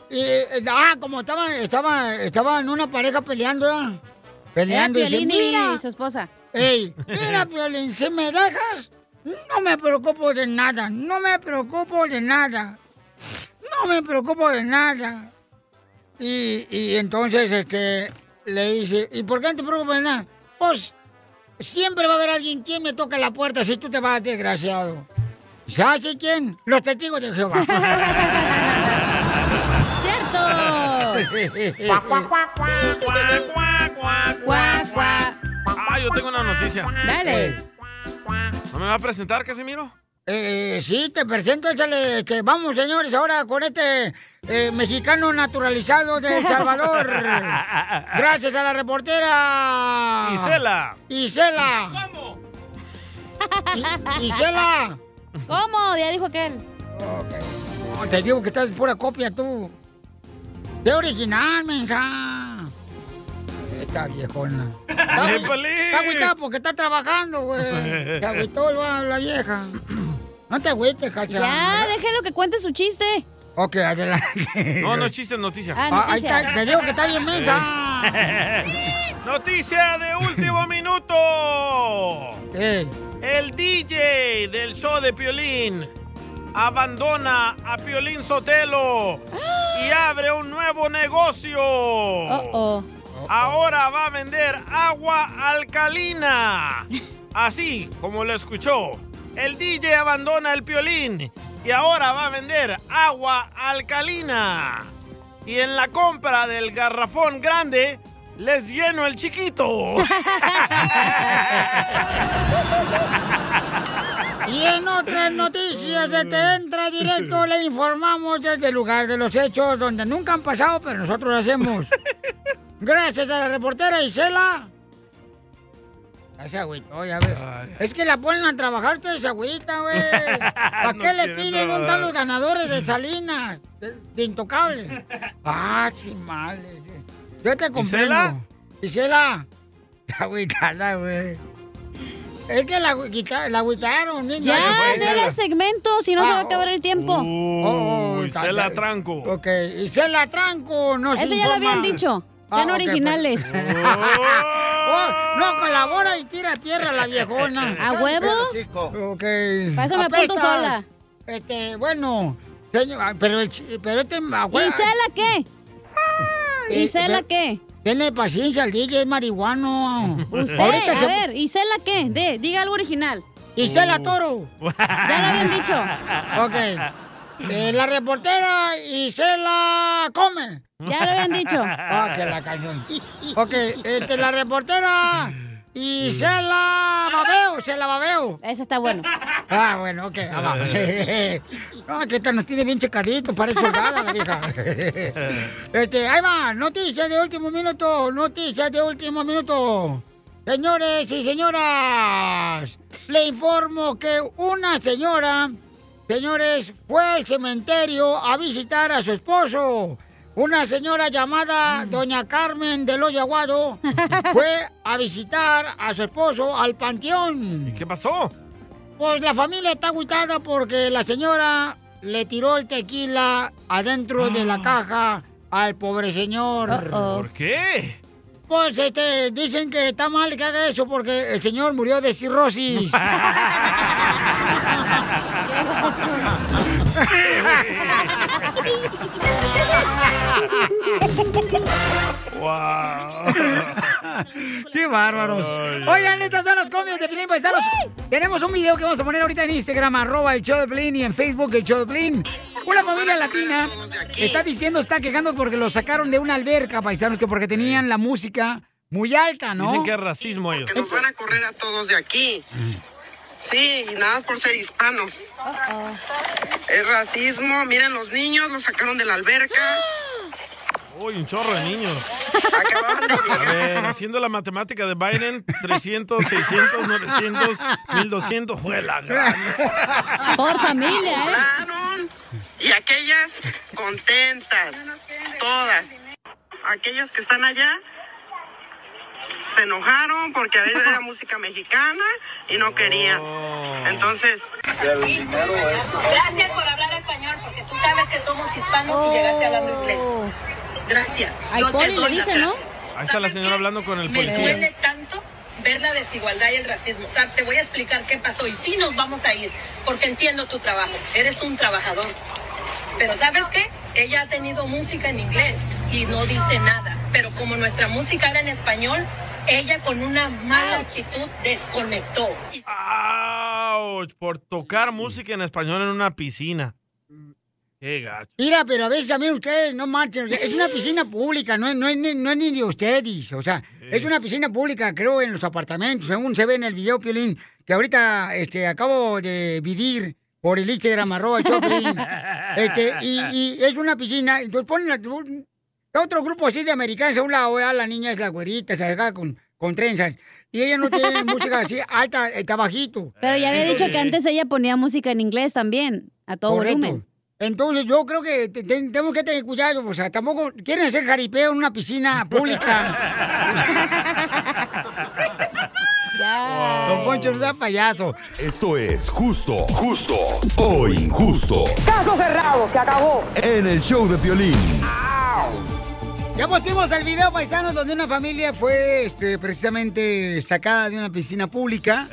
eh, eh, ah, como estaba, estaba, estaba en una pareja peleando. Peleando. Eh, y dice, Piolín y mira, su esposa. Ey, mira, Piolín, si me dejas, no me preocupo de nada, no me preocupo de nada, no me preocupo de nada. Y, y entonces, este, le dice, ¿y por qué no te preocupas de nada? Pues, siempre va a haber alguien quien me toca la puerta si tú te vas, desgraciado. ¿Sabes quién? Los testigos de Jehová. ¡Cierto! Ah, yo tengo una noticia. Dale. ¿No me va a presentar, Casimiro? Eh, sí, te presento, échale, este, vamos señores, ahora con este eh, mexicano naturalizado de El Salvador. Gracias a la reportera. Isela. Isela. I- Isela. ¿Cómo? Ya dijo aquel. No, te digo que estás pura copia tú. De original, mensa. Esta viejona. Está, está agüitada porque está trabajando, güey. Se agüitó la, la vieja. No te agüites, cacha. Ya, déjelo que cuente su chiste. Ok, adelante. No, no es chiste, es noticia. Ah, Ah, ahí está, te digo que está bien mensa. Noticia de último minuto. El DJ del show de Piolín abandona a Piolín Sotelo y abre un nuevo negocio. Oh, oh. Ahora va a vender agua alcalina. Así como lo escuchó. El DJ abandona el Piolín y ahora va a vender agua alcalina. Y en la compra del garrafón grande, les lleno el chiquito. Y en otras noticias de Te Entra Directo le informamos desde el lugar de los hechos donde nunca han pasado, pero nosotros lo hacemos. Gracias a la reportera Isela. Ese agüita, ya ves. Es que la ponen a trabajar esa agüita, güey. ¿Para No qué le piden? ¿Dónde están trabajar. los ganadores de Salinas? De, de Intocable. Ah, chimales. Yo te comprendo. ¿Isela? Isela. La agüitada, güey. Es que la, agüita- la agüitaron, niña. Ya, denle el segmento, si no se va a Ah, acabar el tiempo. Oh, Uy, se la tranco. Ok, Isela Tranco nos Ese ya lo habían dicho. Ah, Sean ok, originales. pues. Oh, no colabora y tira a tierra la viejona. ¿A huevo? Ok. Pásame a punto sola. Este, bueno, ah, pero, pero este... ¿Y Isela qué? Eh, ¿Isela qué? Tiene paciencia, el DJ es marihuano. Usted, Ahorita a se- ver, ¿Isela qué? De, diga algo original. Isela Toro. Ya lo habían dicho. Ok. Eh, la reportera Isela Come. Ya lo habían dicho. Ah, que la cañón. Ok, este, la reportera Isela Babeo, Isela Babeo. Ese está bueno. Ah, bueno, ok, ah, va. No, que esta nos tiene bien checadito, parece soldada la vieja. Este, ahí va, noticias de último minuto, noticias de último minuto. Señores y señoras, le informo que una señora, señores, fue al cementerio a visitar a su esposo. Una señora llamada Doña Carmen del Hoyo Aguado fue a visitar a su esposo al panteón. ¿Y qué pasó? Pues la familia está agüitada porque la señora le tiró el tequila adentro de la caja al pobre señor. ¿Por qué? Pues este, dicen que está mal que haga eso porque el señor murió de cirrosis. ¡Qué bárbaros! Oigan, estas son las comias de Pilín Paisanos. Tenemos un video que vamos a poner ahorita en Instagram, arroba el show de y en Facebook el show de. Una familia latina está diciendo, está quejando porque lo sacaron de una alberca, paisanos, que porque tenían la música muy alta, ¿no? Dicen que es racismo ellos. Que nos van a correr a todos de aquí. Sí, y nada más por ser hispanos. Es racismo. Miren, los niños los sacaron de la alberca. Uy, un chorro de niños. A ver, haciendo la matemática de Biden, 300, 600, 900, 1200, fue la gran. Por familia, ¿eh? Y aquellas contentas. Todas. Aquellas que están allá se enojaron porque a veces era música mexicana y no querían. Entonces, Gracias por hablar español, porque tú sabes que somos hispanos y llegaste hablando inglés. Gracias. Al te poli le doy las dice, ¿no? Ahí está la señora hablando con el Me policía. duele tanto ver la desigualdad y el racismo. O sea, te voy a explicar qué pasó y sí nos vamos a ir, porque entiendo tu trabajo. Eres un trabajador. Pero ¿sabes qué? Ella ha tenido música en inglés y no dice nada. Pero como nuestra música era en español, ella con una mala actitud desconectó. ¡Auch! Por tocar música en español en una piscina. Qué gacho. Mira, pero a veces también ustedes no marchen. o sea, es una piscina pública, no, es- no, es, ni- no es ni de ustedes. O sea, es una piscina pública, creo, en los apartamentos, según se ve en el video, Piolín, que ahorita este, acabo de vidir por el Instagram, arroba Piolín. Este, y, y es una piscina, entonces ponen la- otro grupo así de americanos a un lado, ¿verdad? la niña es la güerita, se acá con, con trenzas. Y ella no tiene música así alta, está bajito. Pero ya había dicho que antes ella ponía música en inglés también, a todo Correcto. volumen. Entonces yo creo que te- te- tenemos que tener cuidado, o sea, tampoco quieren hacer jaripeo en una piscina pública. Don Poncho no sea payaso. Esto es justo, justo o injusto. Caso cerrado, se acabó. En el show de Piolín. Ya pusimos el video, paisanos, donde una familia fue este, precisamente sacada de una piscina pública.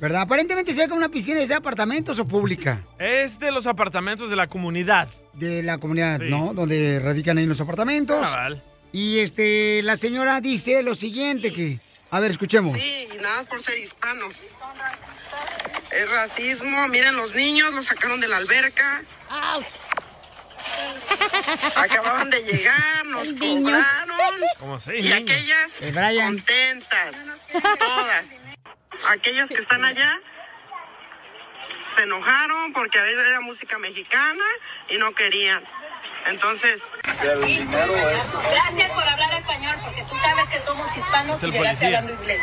¿Verdad? Aparentemente se ve como una piscina de apartamentos o pública. Es de los apartamentos de la comunidad. De la comunidad, Sí. ¿no? Donde radican ahí los apartamentos. Cabal. Y este, la señora dice lo siguiente que... A ver, escuchemos. sí, y nada más por ser hispanos. Es racismo. Miren, los niños los sacaron de la alberca. Acababan de llegar, nos cobraron. Como seis Y aquellas contentas, todas. Aquellas que están allá se enojaron porque a veces era música mexicana y no querían. Entonces, Gracias por hablar español, porque tú sabes que somos hispanos y llegaste policía. hablando inglés.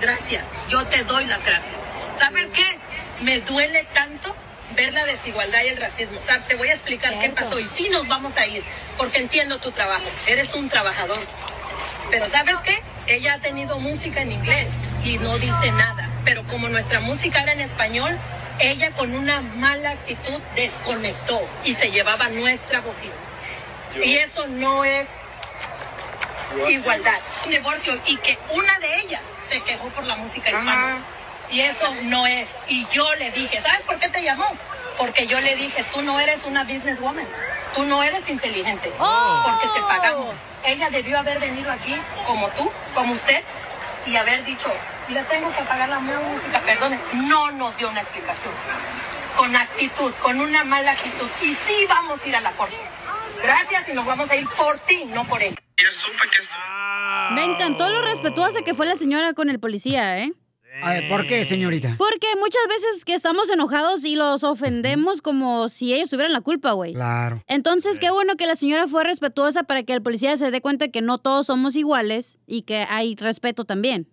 Gracias, yo te doy las gracias. ¿Sabes qué? Me duele tanto ver la desigualdad y el racismo. O sea, te voy a explicar qué pasó y sí nos vamos a ir, porque entiendo tu trabajo. Eres un trabajador. Pero ¿sabes qué? Ella ha tenido música en inglés y no dice nada. Pero como nuestra música era en español, ella con una mala actitud desconectó y se llevaba nuestra bocina. Y eso no es igualdad. Un divorcio y que una de ellas se quejó por la música hispana. Y eso no es. Y yo le dije, ¿sabes por qué te llamó? Porque yo le dije, tú no eres una businesswoman. Tú no eres inteligente. Porque te pagamos. Ella debió haber venido aquí como tú, como usted, y haber dicho, le tengo que pagar la música, perdone. No nos dio una explicación. Con actitud, con una mala actitud. Y sí vamos a ir a la corte. Gracias y nos vamos a ir por ti, no por ella. Me encantó lo respetuosa que fue la señora con el policía, ¿eh? A ver, ¿por qué, señorita? Porque muchas veces que estamos enojados y los ofendemos como si ellos tuvieran la culpa, güey. Claro. Entonces, qué bueno que la señora fue respetuosa para que el policía se dé cuenta que no todos somos iguales y que hay respeto también.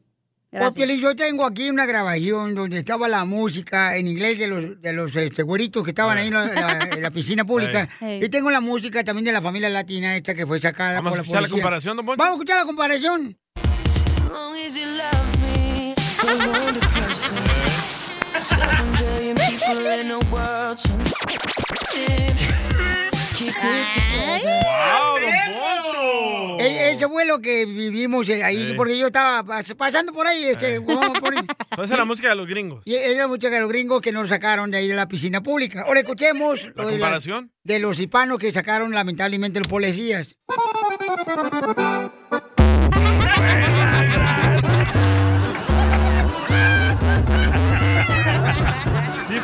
Gracias. Piolín, yo tengo aquí una grabación donde estaba la música en inglés de los, de los este, güeritos que estaban ahí en la, la- en la piscina pública. Y tengo la música también de la familia latina esta que fue sacada Vamos por a la escuchar la policía. comparación, don Poncho. Vamos a escuchar la comparación. ¡Wow, Ese fue lo que vivimos eh, ahí, Sí. porque yo estaba pas- pasando por ahí, este, por ahí. Esa es la música de los gringos. Y era mucho de los gringos que nos sacaron de ahí de la piscina pública. Ahora escuchemos ¿La lo de, comparación? de los hispanos que sacaron lamentablemente los policías.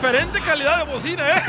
Diferente calidad de bocina, ¿eh?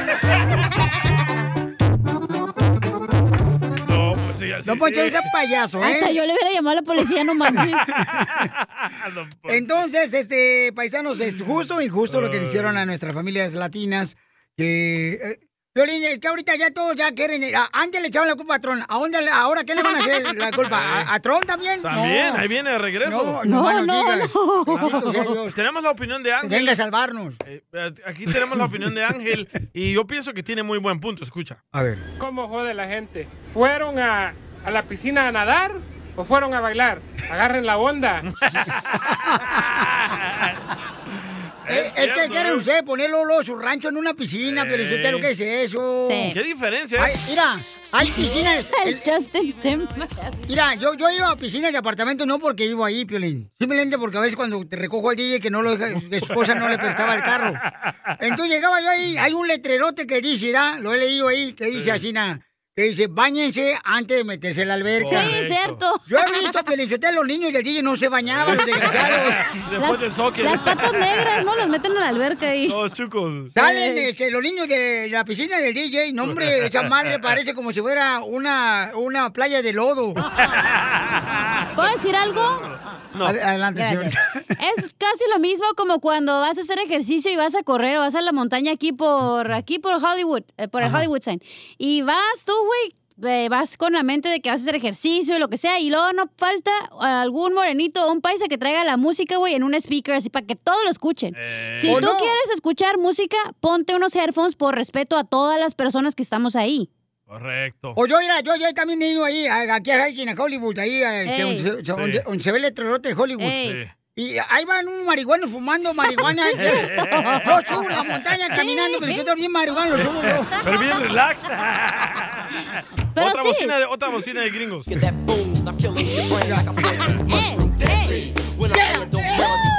No, pues sí, así No, Poncho, sí. ese payaso, ¿eh? Hasta yo le hubiera llamado a la policía, no manches. Entonces, este, paisanos, es justo o injusto lo que le hicieron a nuestras familias latinas. Que, eh, Violín, es que ahorita ya todos ya quieren. a- antes le echaban la culpa a Tron. ¿A dónde, le- ahora qué le van a hacer la culpa? ¿A, a Tron también? También, No. ahí viene de regreso. No, no, no, no. Tenemos la opinión de Ángel. Venga a salvarnos. Eh, aquí tenemos la opinión de Ángel y yo pienso que tiene muy buen punto. Escucha. A ver. ¿Cómo jode la gente? ¿Fueron a, a la piscina a nadar o fueron a bailar? Agarren la onda. Eh, Es, que quieren ¿eh? ustedes ponerlo luego su rancho en una piscina, pero usted ¿qué es eso? Sí. ¿Qué diferencia? Ay, mira, hay piscinas. El Justin Mira, yo, yo iba a piscinas de apartamento no porque vivo ahí, Piolín. Simplemente porque a veces cuando te recojo al DJ que no lo deja, que su esposa no le prestaba el carro. Entonces llegaba yo ahí, hay un letrerote que dice, ¿da? Lo he leído ahí, que dice así, nada. Que dice, bañense antes de meterse en la alberca. Sí, Correcto. cierto. Yo he visto, Piolín, ustedes los niños del DJ no se bañaban, los desgraciados. Después del soccer. Las patas negras, ¿no? Las meten en la alberca ahí. Todos chucos. Salen este, los niños de la piscina del DJ, no hombre, esa madre parece como si fuera una, una playa de lodo. ¿Puedo decir algo? No. Adelante, señorita. Es casi lo mismo como cuando vas a hacer ejercicio y vas a correr o vas a la montaña aquí por aquí por Hollywood, eh, por el Ajá. Hollywood sign. Y vas tú, güey, eh, vas con la mente de que vas a hacer ejercicio y lo que sea, y luego no falta algún morenito o un paisa que traiga la música, güey, en un speaker así para que todos lo escuchen. Si O tú no. quieres escuchar música, ponte unos headphones por respeto a todas las personas que estamos ahí. Correcto. O yo, mira, yo, yo también he ido ahí, aquí a Hiking, a Hollywood, ahí, a, este, donde, se, donde- donde se ve el letrerote de Hollywood. Ey. Y ahí van un marihuano fumando marihuana. Sí, yo subo la montaña Sí. caminando, pero yo estoy bien marihuano, lo subo yo. Pero bien relax. Pero otra, sí. bocina de, otra bocina de gringos.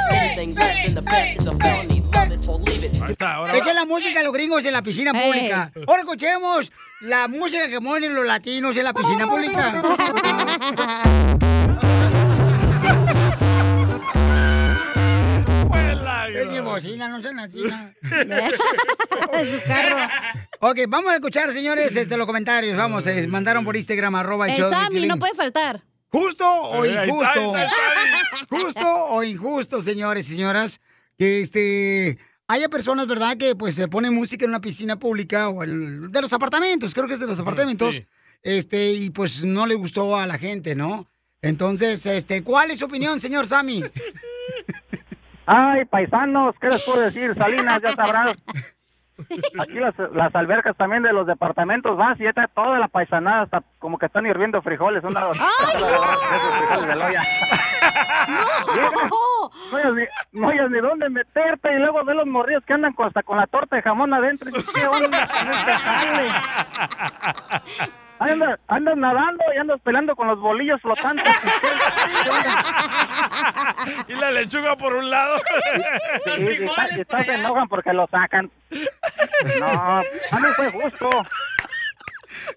Esa es la música de los gringos en la piscina Ey. pública. Ahora escuchemos la música que ponen los latinos en la piscina pública. lágrima. Seguimos. cocina, no así. no. Su carro. Ok, vamos a escuchar, señores, este, los comentarios. Vamos, eh, mandaron por Instagram, arroba el de Sammy no puede faltar. ¿Justo o ahí está, injusto? ahí está, ¿Justo o injusto, señores y señoras? Que este haya personas, ¿verdad?, que pues se ponen música en una piscina pública o en, de los apartamentos, creo que es de los apartamentos, este, y pues no le gustó a la gente, ¿no? Entonces, este, ¿cuál es su opinión, señor Sammy? Ay, paisanos, ¿qué les puedo decir? Salinas, ya sabrás. Aquí las, las albercas también de los departamentos vas y ya está toda la paisanada, hasta como que están hirviendo frijoles. Una, de loya. No, no hayas ni, no ni dónde meterte y luego ve los morrillos que andan con, hasta con la torta de jamón adentro. Y ¿Qué onda este? Andas, andas nadando y andas peleando con los bolillos flotantes. Y la lechuga por un lado. Sí, y está- y está- se enojan porque lo sacan. No, a mí fue justo.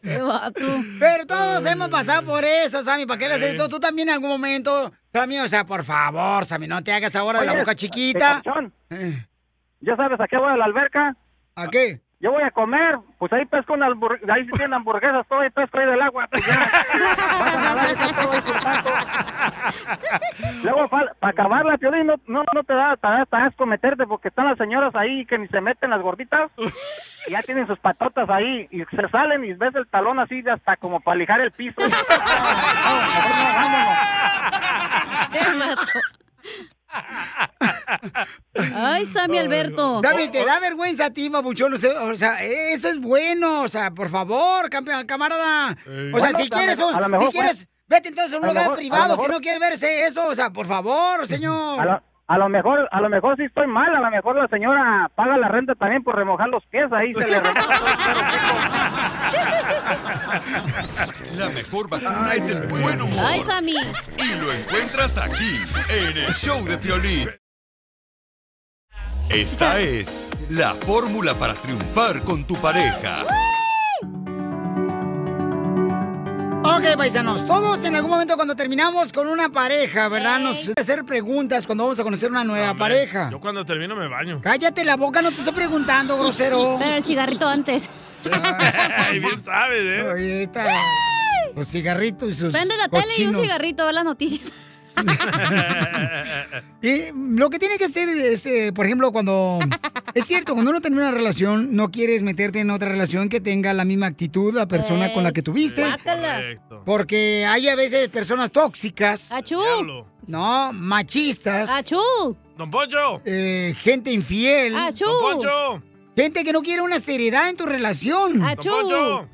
Pero todos hemos pasado por eso, Sammy. ¿Para qué le haces esto? Tú también en algún momento, Sammy. O sea, por favor, Sammy, no te hagas ahora de la boca chiquita. ¿Ya sabes a qué voy a la alberca? ¿A qué? Yo voy a comer, pues ahí pesco una hamburguesa, ahí tienen hamburguesas, todo ahí pesco ahí del agua, pues ya. Vas a nadar está todo. Luego, para acabarla, Piolín, no, no, no te da, te da hasta asco meterte porque están las señoras ahí que ni se meten las gorditas y ya tienen sus patotas ahí y se salen y ves el talón así de hasta como para lijar el piso. Ay, Sammy Alberto. David, ¿te da vergüenza a ti, babuchón? O sea, eso es bueno. O sea, por favor, campeón, camarada. O sea, Bueno, si quieres, un- a lo mejor si quieres, vete entonces a un a lugar mejor- a privado si no quieres verse eso. O sea, por favor, señor. A lo, a lo mejor, a lo mejor sí estoy mal, a lo mejor la señora paga la renta también por remojar los pies, ahí se le remoja todo el pelo La mejor vacuna es el buen humor. Ay, Sammy. Y lo encuentras aquí, en el show de Piolín. Esta es la fórmula para triunfar con tu pareja. Ok, paisanos, todos en algún momento cuando terminamos con una pareja, ¿verdad? Nos hacer preguntas cuando vamos a conocer una nueva Hombre, pareja. Yo cuando termino me baño. Cállate la boca, no te estoy preguntando, grosero. Pero el cigarrito antes. Ay, bien sabes, ¿eh? Oye, está... Los cigarritos y sus Prende la tele y un cochinos. cigarrito, ve las noticias. Y lo que tiene que hacer es, eh, por ejemplo, cuando... Es cierto, cuando uno termina una relación, no quieres meterte en otra relación que tenga la misma actitud la persona con la que tuviste. Correcto. Porque hay a veces personas tóxicas. ¡Achú! No, machistas. ¡Achú! ¡Don Poncho! eh, gente infiel. ¡Achú! ¡Don Poncho! Gente que no quiere una seriedad en tu relación. ¡Achú! ¡Don Poncho!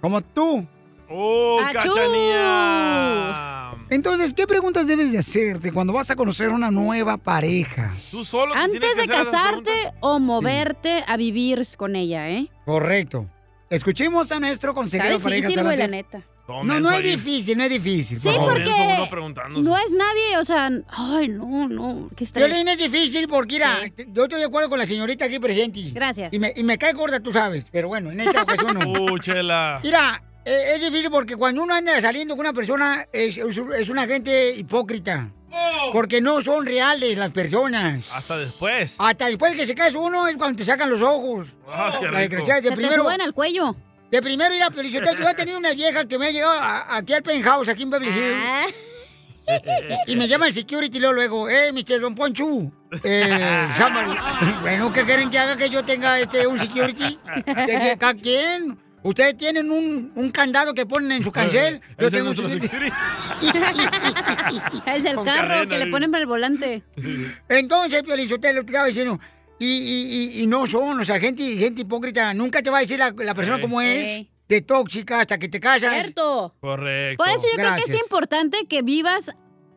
Como tú. ¡Oh, ¡Achú! cachanía! Entonces, ¿qué preguntas debes de hacerte cuando vas a conocer una nueva pareja? Tú solo te Antes que de casarte o moverte a vivir con ella, ¿eh? Correcto. Escuchemos a nuestro Está consejero parejas. difícil, güey, la neta. No, no es ahí. difícil, no es difícil. Sí, porque no es nadie, o sea, ay, no, no, qué estrés. Violín es difícil porque, mira, Sí. yo estoy de acuerdo con la señorita aquí presente. Gracias. Y me, y me cae gorda, tú sabes. Pero bueno, en esta ocasión no. ¡Uh, chela! Mira, eh, es difícil porque cuando uno anda saliendo con una persona es, es- es una gente hipócrita. Porque no son reales las personas. Hasta después. Hasta después que se casa uno es cuando te sacan los ojos. Ah, qué La rico. desgraciada, de Se te primero, suben al cuello. de primero ir a Felicitarte. Yo he tenido una vieja que me ha llegado a- aquí al penthouse, aquí en Beverly Hills. Ah, Y me llama el security y luego, luego eh, Mr. Don Ponchu. Eh, bueno, ¿qué quieren que haga que yo tenga este, un security? ¿De qué- ¿Cada quien? Ustedes tienen un, un candado que ponen en su cancel. Yo tengo un el del Con carro cadena que le ponen para el volante. Entonces, Piolín, usted lo que estaba diciendo. Y, y, y, y no son, o sea, gente, gente hipócrita. Nunca te va a decir la, la persona Ey. cómo es. Ey. De tóxica hasta que te casas. Cierto. Correcto. Por eso yo creo que es importante que vivas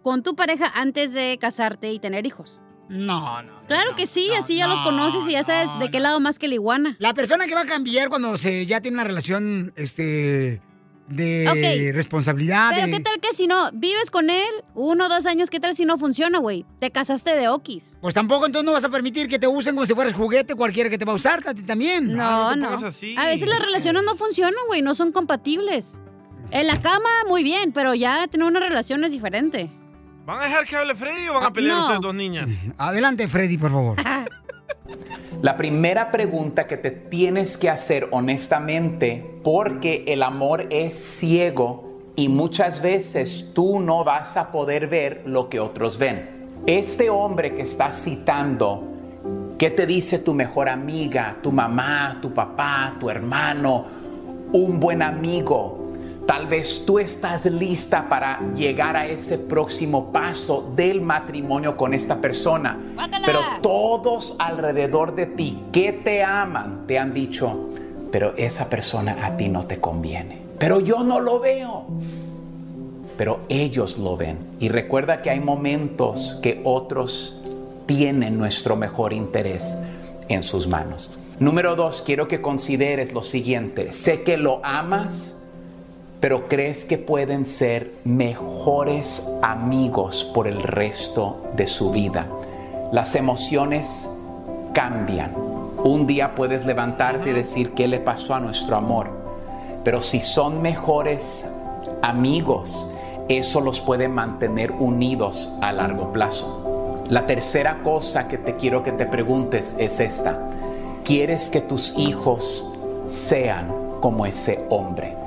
con tu pareja antes de casarte y tener hijos. No, no. Claro que sí, así ya los conoces y ya sabes de qué lado más que la iguana. La persona que va a cambiar cuando se ya tiene una relación este de responsabilidad. Pero de- qué tal que si no vives con él uno o dos años, qué tal si no funciona, güey. Te casaste de okis. Pues tampoco entonces no vas a permitir que te usen como si fueras juguete cualquiera que te va a usar, a ti también. No, no no. así. A veces las relaciones no funcionan, güey, no son compatibles. En la cama, muy bien, pero ya tener una relación es diferente. ¿Van a dejar que hable Freddy o van a pelear No. ustedes dos niñas? Adelante, Freddy, por favor. La primera pregunta que te tienes que hacer honestamente, porque el amor es ciego y muchas veces tú no vas a poder ver lo que otros ven. Este hombre que estás citando, ¿qué te dice tu mejor amiga, tu mamá, tu papá, tu hermano, un buen amigo? Tal vez tú estás lista para llegar a ese próximo paso del matrimonio con esta persona. Pero todos alrededor de ti que te aman te han dicho, pero esa persona a ti no te conviene. Pero yo no lo veo. Pero ellos lo ven. Y recuerda que hay momentos que otros tienen nuestro mejor interés en sus manos. Número dos, quiero que consideres lo siguiente. Sé que lo amas pero crees que pueden ser mejores amigos por el resto de su vida. Las emociones cambian. Un día puedes levantarte y decir qué le pasó a nuestro amor, pero si son mejores amigos, eso los puede mantener unidos a largo plazo. La tercera cosa que te quiero que te preguntes es esta. ¿Quieres que tus hijos sean como ese hombre?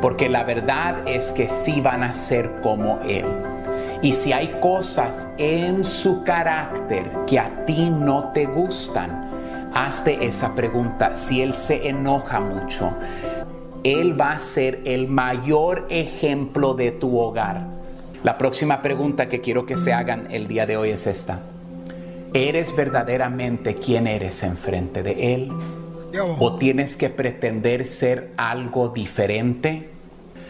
Porque la verdad es que sí van a ser como Él. Y si hay cosas en su carácter que a ti no te gustan, hazte esa pregunta. Si Él se enoja mucho, Él va a ser el mayor ejemplo de tu hogar. La próxima pregunta que quiero que se hagan el día de hoy es esta. ¿Eres verdaderamente quien eres enfrente de Él? ¿O tienes que pretender ser algo diferente?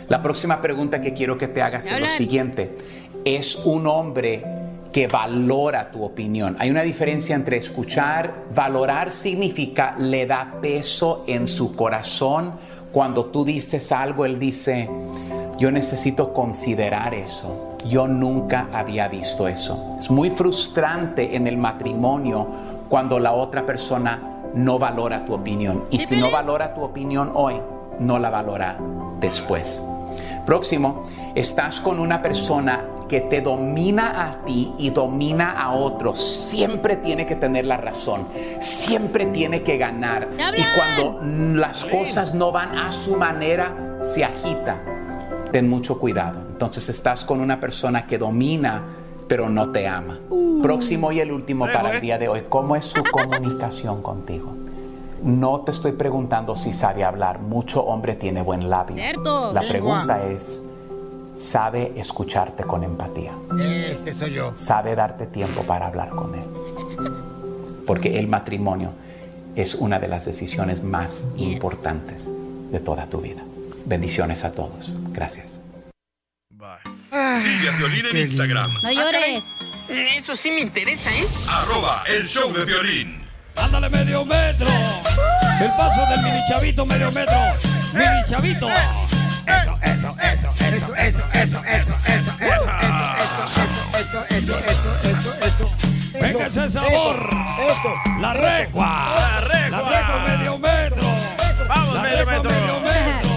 La próxima pregunta que quiero que te hagas es lo siguiente. ¿Es un hombre que valora tu opinión? Hay una diferencia entre escuchar, valorar significa le da peso en su corazón. Cuando tú dices algo, él dice, yo necesito considerar eso. Yo nunca había visto eso. Es muy frustrante en el matrimonio cuando la otra persona no valora tu opinión. Y si no valora tu opinión hoy, no la valora después. Próximo, estás con una persona que te domina a ti y domina a otros. Siempre tiene que tener la razón, siempre tiene que ganar. Y cuando las cosas no van a su manera, se agita. Ten mucho cuidado. Entonces estás con una persona que domina, pero no te ama. Próximo y el último para el día de hoy, ¿cómo es su comunicación contigo? No te estoy preguntando si sabe hablar. Mucho hombre tiene buen labio. Cierto. La Lengua. pregunta es, ¿sabe escucharte con empatía? Este soy yo. ¿Sabe darte tiempo para hablar con él? Porque el matrimonio es una de las decisiones más importantes de toda tu vida. Bendiciones a todos. Gracias. Sigue a Violín en Instagram. No llores. Eso sí me interesa, ¿eh? Arroba el show de violín. Ándale medio metro. El paso del mini chavito medio metro. Mini chavito. Eso, eso, eso, eso, eso, eso, eso, eso, eso, Eso, eso, eso, eso, eso. Venga ese sabor. La recua. La recua. La recua medio metro. Vamos, La medio metro.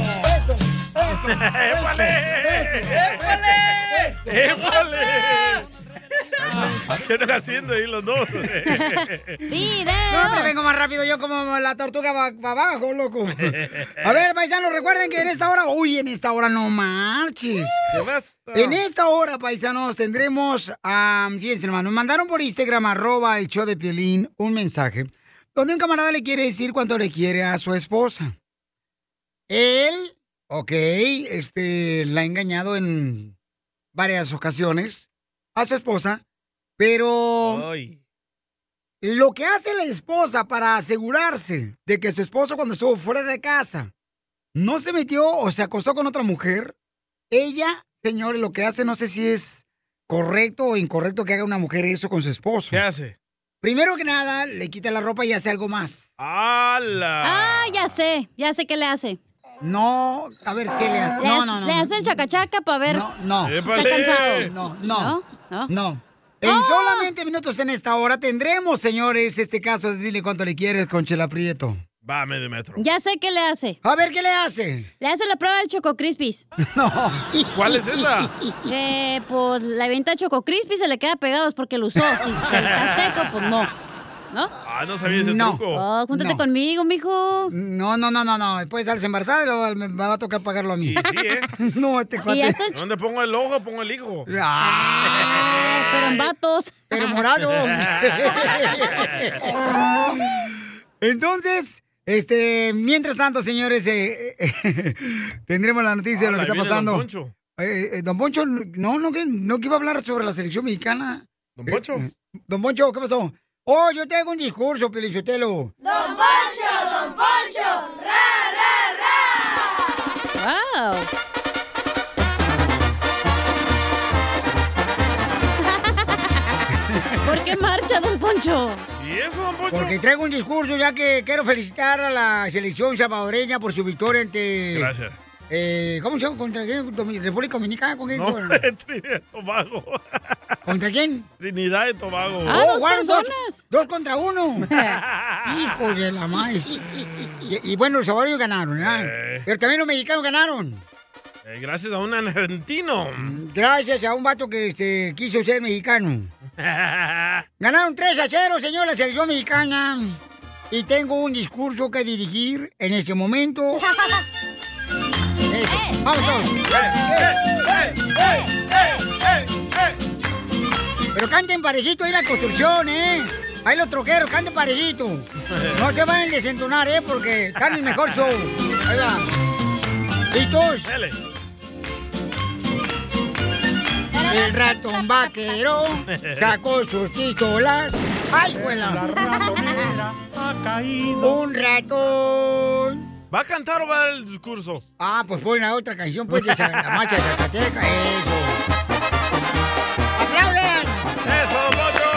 ¿Qué están haciendo ahí los dos? No, hombre, vengo más rápido yo como la tortuga para abajo, loco. A ver, paisanos, recuerden que en esta hora, uy, en esta hora no marches. En esta hora, paisanos, tendremos a, fíjense, hermano, nos mandaron por Instagram, arroba el show de Piolín, un mensaje, donde un camarada le quiere decir cuánto le quiere a su esposa. Él, ok, este, la ha engañado en varias ocasiones a su esposa, pero lo que hace la esposa para asegurarse de que su esposo cuando estuvo fuera de casa no se metió o se acostó con otra mujer, ella, señores, lo que hace no sé si es correcto o incorrecto que haga una mujer eso con su esposo. ¿Qué hace? Primero que nada, le quita la ropa y hace algo más. ¡Hala! Ah, ya sé, ya sé qué le hace. No, a ver, ¿qué le hace? Le, No, no, no. le hace el chacachaca para ver No, si está cansado. No, no. ¿No? No. En solamente minutos en esta hora tendremos, señores, este caso de dile cuánto le quieres con Chela Prieto. Va, medio metro. Ya sé qué le hace. A ver, ¿qué le hace? Le hace la prueba del Choco Crispis. No. ¿Cuál es esa? Eh, pues la venta Choco Crispis se le queda pegado es porque lo usó. Si se está seco, pues no. ¿No? Ah, no sabía ese No. truco. Oh, júntate No. conmigo, mijo. No, no, no, no, no. Después sales embarazada y luego me va a tocar pagarlo a mí. Sí, ¿eh? no, este cuate. ¿Dónde pongo el ojo? Pongo el hijo. Ah, pero en vatos. Pero morado. Entonces, este, mientras tanto, señores, eh, eh, tendremos la noticia de lo Hola, que está pasando. Don Poncho. Eh, eh, don Poncho, no, no, que, no que iba a hablar sobre la selección mexicana. ¿Don Poncho? Don Poncho, ¿qué pasó? Oh, yo traigo un discurso, Pelichotelo. Don Poncho, Don Poncho, ra, ra, ra. Wow. ¿Por qué marcha, don Poncho? ¿Y eso, don Poncho? Porque traigo un discurso ya que quiero felicitar a la selección salvadoreña por su victoria ante... Gracias. Eh, ¿Cómo se llama? ¿Contra quién? ¿República Dominicana? ¿Con quién? No? Trinidad y Tobago. ¿Contra quién? Trinidad y Tobago. Oh, jugaron Dos, dos contra uno. Hijos de la maíz. Y, y bueno, los salvadoreños ganaron, ¿verdad? Eh. Pero también los mexicanos ganaron. Eh, gracias a un argentino. Gracias a un vato que este, quiso ser mexicano. Ganaron 3 a 0, señor, la selección mexicana. Y tengo un discurso que dirigir en este momento. Eso. Vamos todos. Pero canten parejito ahí la construcción, ¿eh? Ahí los troqueros, canten parejito. No se vayan a desentonar, ¿eh? Porque están en el mejor show. Ahí va. ¿Listos? El ratón vaquero sacó sus pistolas. ¡Ay, buena! La ratonera ha caído. Un ratón. ¿Va a cantar o va a dar el discurso? Ah, pues pon la otra canción, pues, de la marcha de Zacateca. Eso. ¡Aplaudan! ¡Eso, don Poncho!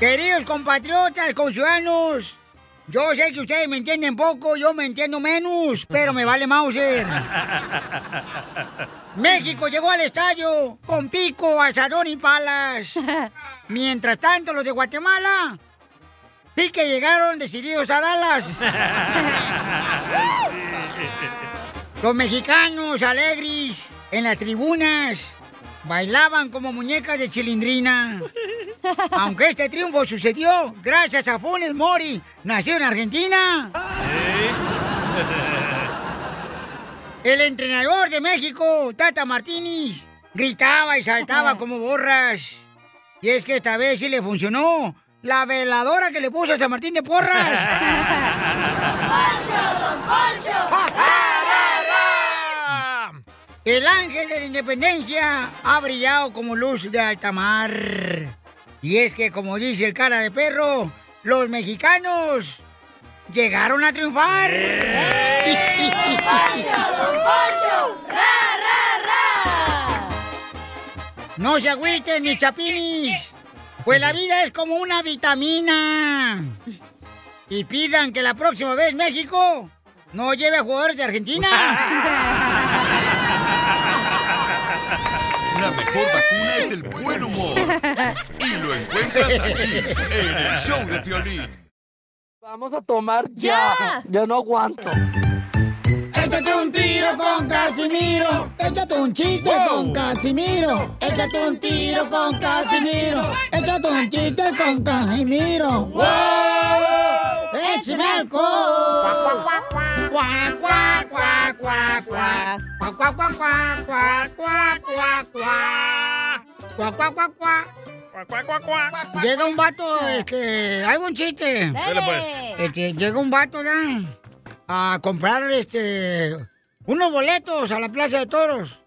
Queridos compatriotas, conciudadanos, yo sé que ustedes me entienden poco, yo me entiendo menos, pero me vale Mauser. México llegó al estadio con pico, asadón y palas. Mientras tanto, los de Guatemala sí que llegaron decididos a Dallas. Los mexicanos alegres en las tribunas bailaban como muñecas de chilindrina. Aunque este triunfo sucedió gracias a Funes Mori, nacido en Argentina. El entrenador de México, Tata Martínez, gritaba y saltaba como borras. Y es que esta vez sí le funcionó la veladora que le puso a San Martín de Porras. Don Poncho. El ángel de la independencia ha brillado como luz de alta mar. Y es que, como dice el cara de perro, los mexicanos llegaron a triunfar. No se agüiten, mis chapinis. Pues la vida es como una vitamina. Y pidan que la próxima vez México no lleve a jugadores de Argentina. La mejor vacuna es el buen humor. Y lo encuentras aquí, en el show de Piolín. Vamos a tomar ya. Yo no aguanto. Échate un tiro tiro con Casimiro. Échate un chiste con Casimiro. Échate un tiro con Casimiro. Échate un chiste con Casimiro. ¡Wow! ¡Échame. Llega un vato, este, hay un chiste. Dale, pues. Este, llega un vato, ¿ya? A comprar, este, unos boletos a la Plaza de Toros.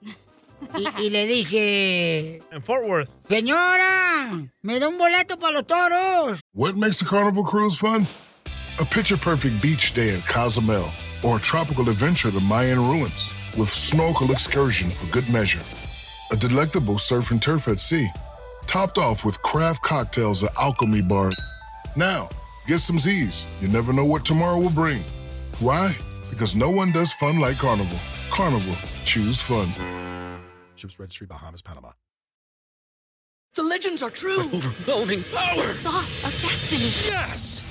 Y, y le dice, En Fort Worth. señora, me da un boleto para los toros. What makes a carnival cruise fun? A picture perfect beach day at Cozumel or a tropical adventure to Mayan ruins with snorkel excursion for good measure. A delectable surf and turf at sea, topped off with craft cocktails at Alchemy Bar. Now, get some Z's. You never know what tomorrow will bring. Why? Because no one does fun like Carnival. Carnival, choose fun. Ships Registry, Bahamas, Panama. The legends are true. overwhelming power! The sauce of destiny. Yes!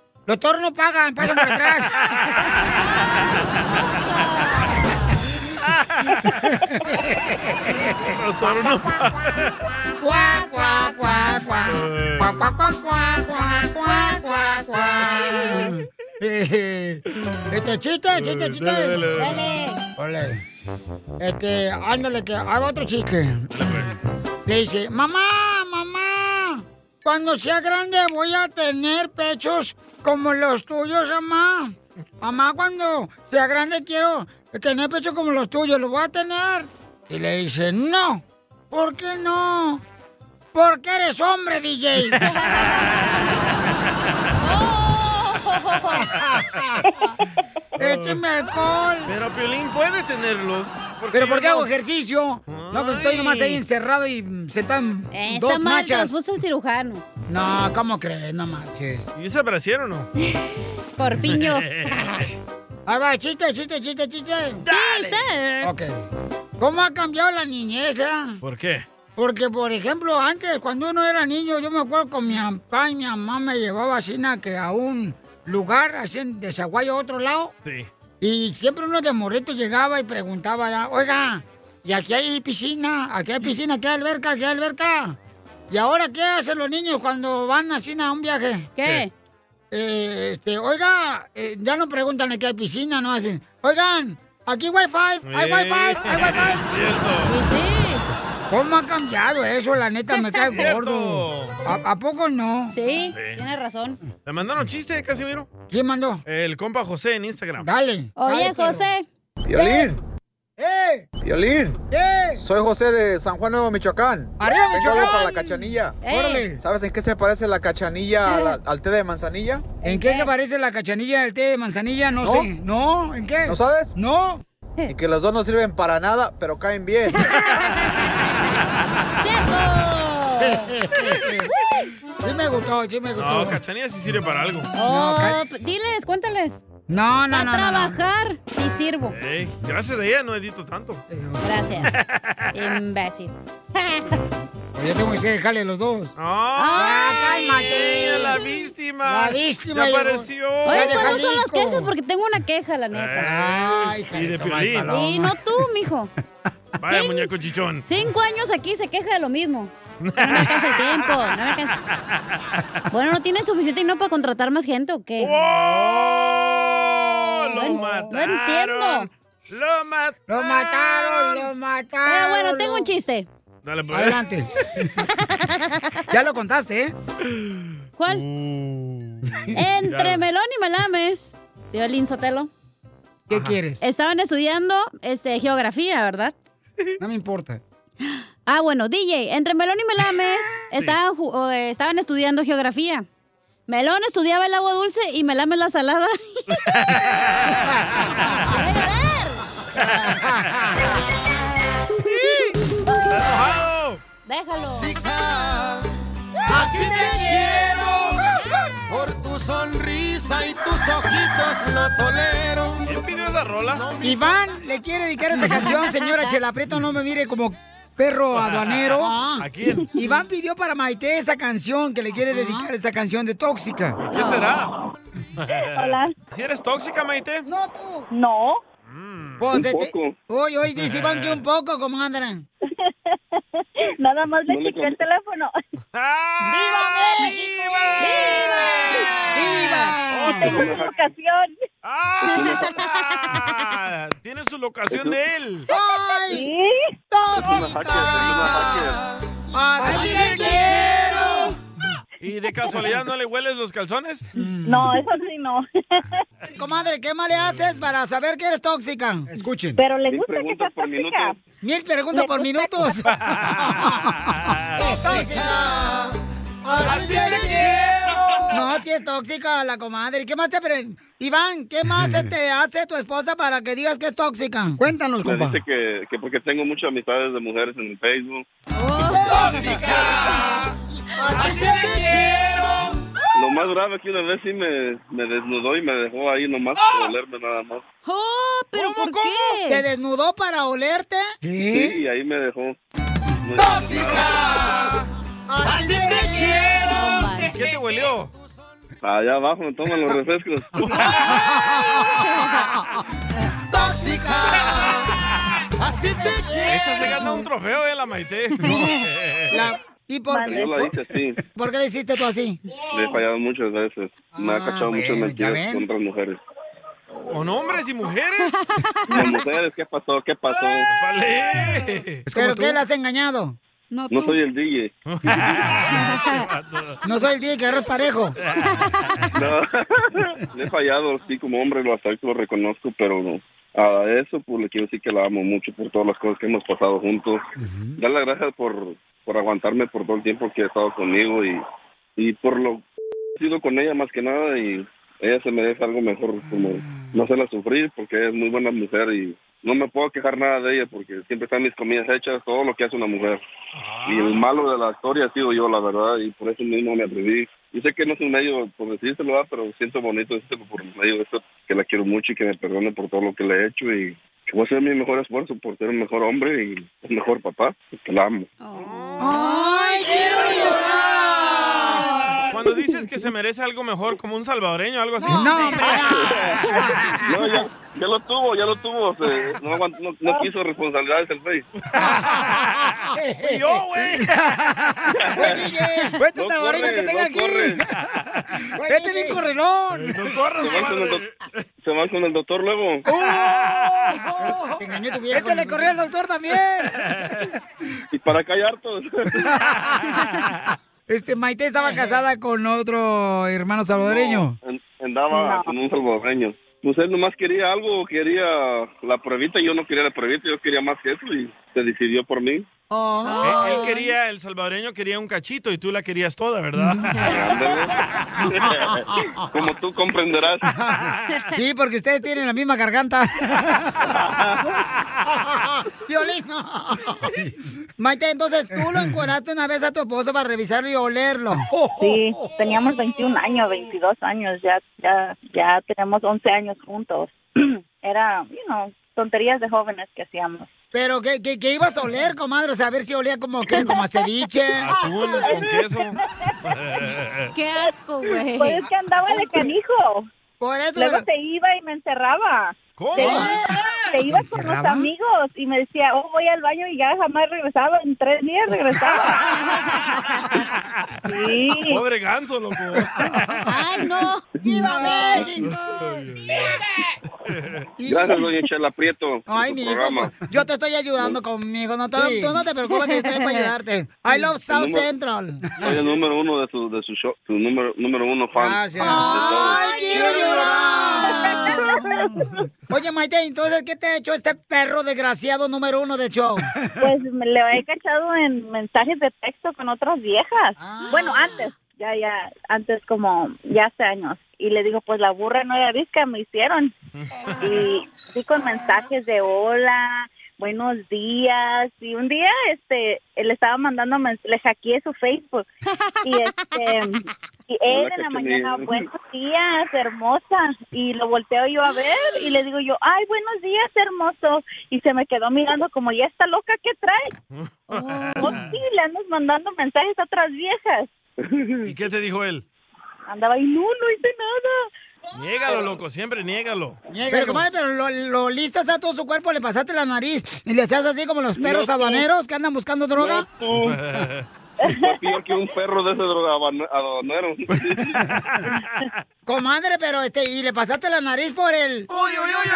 los toros no pagan, pasan por atrás. Los toros no cuac. Este chiste, chiste, chiste. Dale, dale, dale. Dale. Ole. Este, ándale, que haga otro chiste. Le dice, mamá, mamá, cuando sea grande voy a tener pechos como los tuyos, mamá. Mamá, cuando sea grande quiero tener pechos como los tuyos, ¿los voy a tener? Y le dice, no. ¿Por qué no? Porque eres hombre, DJ. Écheme alcohol. Pero Piolín puede tenerlos. ¿Pero por qué hago no? ejercicio? No, que estoy nomás ahí encerrado y mm, sentado en Esa dos machas. puso el cirujano. No, ¿cómo crees? No marches. ¿Y ese brasier o no? Corpiño. Ahí va, chiste, chiste, chiste, chiste. Dale. Ok. ¿Cómo ha cambiado la niñez, eh? ¿Por qué? Porque, por ejemplo, antes, cuando uno era niño, yo me acuerdo con mi papá y mi mamá me llevaba así na, que a un lugar, así en Desaguayo, a otro lado. Sí. Y siempre uno de morrito llegaba y preguntaba, ya, oiga, ¿y aquí hay piscina? ¿Aquí hay piscina? ¿Aquí hay alberca? ¿Aquí hay alberca? ¿Y ahora qué hacen los niños cuando van así a un viaje? ¿Qué? Eh, este, oiga, eh, ya no preguntan aquí hay piscina, no hacen, oigan, aquí hay wifi, hay wifi, hay wifi. Y sí. ¿Cómo ha cambiado eso? La neta me cae Cierto. gordo. ¿A, a poco no? Sí, Sí. tienes razón. ¿Le mandaron chiste, Casimiro? ¿Quién mandó? El compa José en Instagram. Dale. Oye, José. Violín, ¡Eh! Violín. ¡Eh! Soy José de San Juan Nuevo, Michoacán. ¡Arriba, Vengo Michoacán! algo para la cachanilla. ¡Eh! ¡Órale! ¿Sabes en qué se parece la cachanilla a la- al té de manzanilla? ¿En qué se parece la cachanilla del té de manzanilla? No, ¿No? sé. ¿No? ¿En qué? ¿No sabes? No. Y que los dos no sirven para nada, pero caen bien. sí me gustó, sí me gustó. No, Cachanilla sí sirve para algo. Oh, ca- p- diles, cuéntales. No, no, no, no, no. trabajar, sí sirvo. Gracias a ella no edito tanto. Gracias. Imbécil. Pues yo tengo que ser el jale de los dos. ¡Ah! cálmate! La víctima. La víctima Ya apareció. Oye, de ¿cuándo son las quejas? Porque tengo una queja, la neta. Ay, Y de Piolín. Y no tú, mijo. Vaya, muñeco chichón. Cinco años aquí se queja de lo mismo. No me alcanza el tiempo, no me alcanza. Bueno, ¿no tiene suficiente y no para contratar más gente o qué? ¡Oh! Lo mataron. no entiendo. Lo mataron. Lo mataron, lo mataron. Pero bueno, tengo un chiste. Dale, pues. Adelante. ya lo contaste, ¿eh? ¿Cuál? Uh, Entre. Melón y Melames, Violín Sotelo, ¿Qué quieres? estaban estudiando este, geografía, ¿verdad? No me importa. Ah, bueno, DJ, entre Melón y Melames estaban, eh, estaban estudiando geografía. Melón estudiaba el agua dulce y Melame la salada. Déjalo. Así te quiero por tu sonrisa y tus ojitos no tolero. ¿Quién pidió esa rola? Iván le quiere dedicar esa canción, señora Chela Prieto, no me mire como perro aduanero. ¿A quién? Iván pidió para Maite esa canción, que le quiere dedicar esa canción de Tóxica. ¿Qué será? Hola. ¿Si eres tóxica, Maite? No, tú. No. Pues, Un este- poco. Hoy, hoy dice Iván que un poco, comadre. Nada más le No el teléfono. ¡Viva México! ¡Viva! Y tengo su locación. Ah, tiene su locación de él. ¡Ay! ¡Así te quiero! ¿Y de casualidad no le hueles los calzones? No, eso sí no. Comadre, ¿qué más le haces para saber que eres tóxica? Escuchen. Pero le gusta que sea tóxica. Mil preguntas por minutos. ¡Es tóxica! ¡Así te quiero! No, si es tóxica la comadre. ¿Y ¿Qué más te pre... Iván, ¿qué más este, hace tu esposa para que digas que es tóxica? Cuéntanos, Me compa. dice que, que porque tengo muchas amistades de mujeres en Facebook. ¡Tóxica! ¡Así te quiero! Lo más grave es que una vez sí me, me desnudó y me dejó ahí nomás por olerme nada más. ¡Oh! ¿Pero por qué? ¿Te desnudó para olerte? Sí, y ahí me dejó. ¡Tóxica! ¡Así te quiero! ¿Qué te huelió? Allá abajo me toman los refrescos. ¡Tóxica! ¡Así te Esta se gana un trofeo, eh, la Maite. La- ¿Y por qué? Yo la hice así. ¿Por qué le hiciste tú así? Le he fallado muchas veces. Me ha cachado muchas Ah, bueno, ya mentiras contra mujeres. ¿Con hombres y mujeres? Con mujeres, ¿qué pasó? ¿Qué pasó? Vale. ¿Pero qué le has engañado? No, No soy el DJ. No soy el día que agarras parejo. No, le he fallado, sí, como hombre lo acepto, lo reconozco, pero no. a eso pues le quiero decir que la amo mucho por todas las cosas que hemos pasado juntos. Darle las gracias por, por aguantarme por todo el tiempo que ha estado conmigo y, y por lo que he sido con ella más que nada y ella se merece algo mejor, como no hacerla sufrir porque es muy buena mujer y no me puedo quejar nada de ella porque siempre están mis comidas hechas, todo lo que hace una mujer. Y el malo de la historia ha sido yo, la verdad, y por eso mismo me atreví. Y sé que no es un medio por decírselo, ¿verdad? pero siento bonito decírselo por medio de esto, que la quiero mucho y que me perdone por todo lo que le he hecho y que voy a hacer mi mejor esfuerzo por ser un mejor hombre y un mejor papá, que la amo. ¡Ay, quiero llorar! Cuando dices que se merece algo mejor, como un salvadoreño, algo así. No, hombre, No, ya, ya lo tuvo, ya lo tuvo. se- no, no, no quiso responsabilidades el Face. Yo, güey. Güey, este No salvadoreño corre, que tengo no aquí. corre. Este bien correlón. No corras, Se van con el, doc- se van con el doctor luego. ¡Oh! Te engañó tu vieja. Este le corrió al doctor también. Y para callar todos. Este, Maite estaba casada con otro hermano salvadoreño. No, an- andaba con un salvadoreño. Pues él nomás quería algo, quería la pruebita y yo no quería la pruebita, yo quería más que eso y se decidió por mí. Él, él quería, el salvadoreño quería un cachito y tú la querías toda, ¿verdad? Ándale. Como tú comprenderás. Sí, porque ustedes tienen la misma garganta. Violín. Maite, entonces tú lo encueraste una vez a tu esposo para revisarlo y olerlo. Sí, teníamos 21 años, 22 años, ya, ya, ya tenemos 11 años juntos. Era, you know, tonterías de jóvenes que hacíamos. Pero que, que, que ibas a oler, comadre, o sea, a ver si olía como que, como a ceviche. Atún con queso. Qué asco, güey. Pues es que andaba de canijo. Por eso. Luego pero- se iba y me encerraba. ¿Cómo? Se, se iba con los amigos y me decía, oh, voy al baño y ya jamás regresaba. En tres días regresaba. sí. Pobre ganso, loco. ¡Ay, no! ¡Viva México! Gracias, doña Chela Prieto. Ay, mi hijo, pues, yo te estoy ayudando conmigo. No te, Sí. Tú no te preocupes que estoy para ayudarte. I love South número- Central. Soy el número uno de su, de su show, su número, número uno fan. Gracias. ¡Ay, quiero llorar! Oye, Maite, entonces, ¿qué te ha hecho este perro desgraciado número uno de show? Pues me le he cachado en mensajes de texto con otras viejas. Bueno, antes, ya, ya, antes como, ya hace años. Y le digo, pues la burra no era visca, me hicieron. Y sí con mensajes de hola, buenos días. Y un día, este, le estaba mandando, le hackeé su Facebook. Y este, y él Hola, en la mañana, buenos días, hermosa. Y lo volteo yo a ver y le digo yo, ay, buenos días, hermoso. Y se me quedó mirando como, ¿ya está loca? ¿Qué trae? Oh, sí, le andas mandando mensajes a otras viejas. ¿Y qué te dijo él? Andaba y no, no hice nada. Niégalo, loco, siempre niégalo. Pero, comadre, pero lo, lo listas a todo su cuerpo, le pasaste la nariz y le haces así como los perros aduaneros que andan buscando droga. Está peor que un perro de ese drogadonero. Comadre, pero este, y le pasaste la nariz por el. ¡Uy, uy, uy,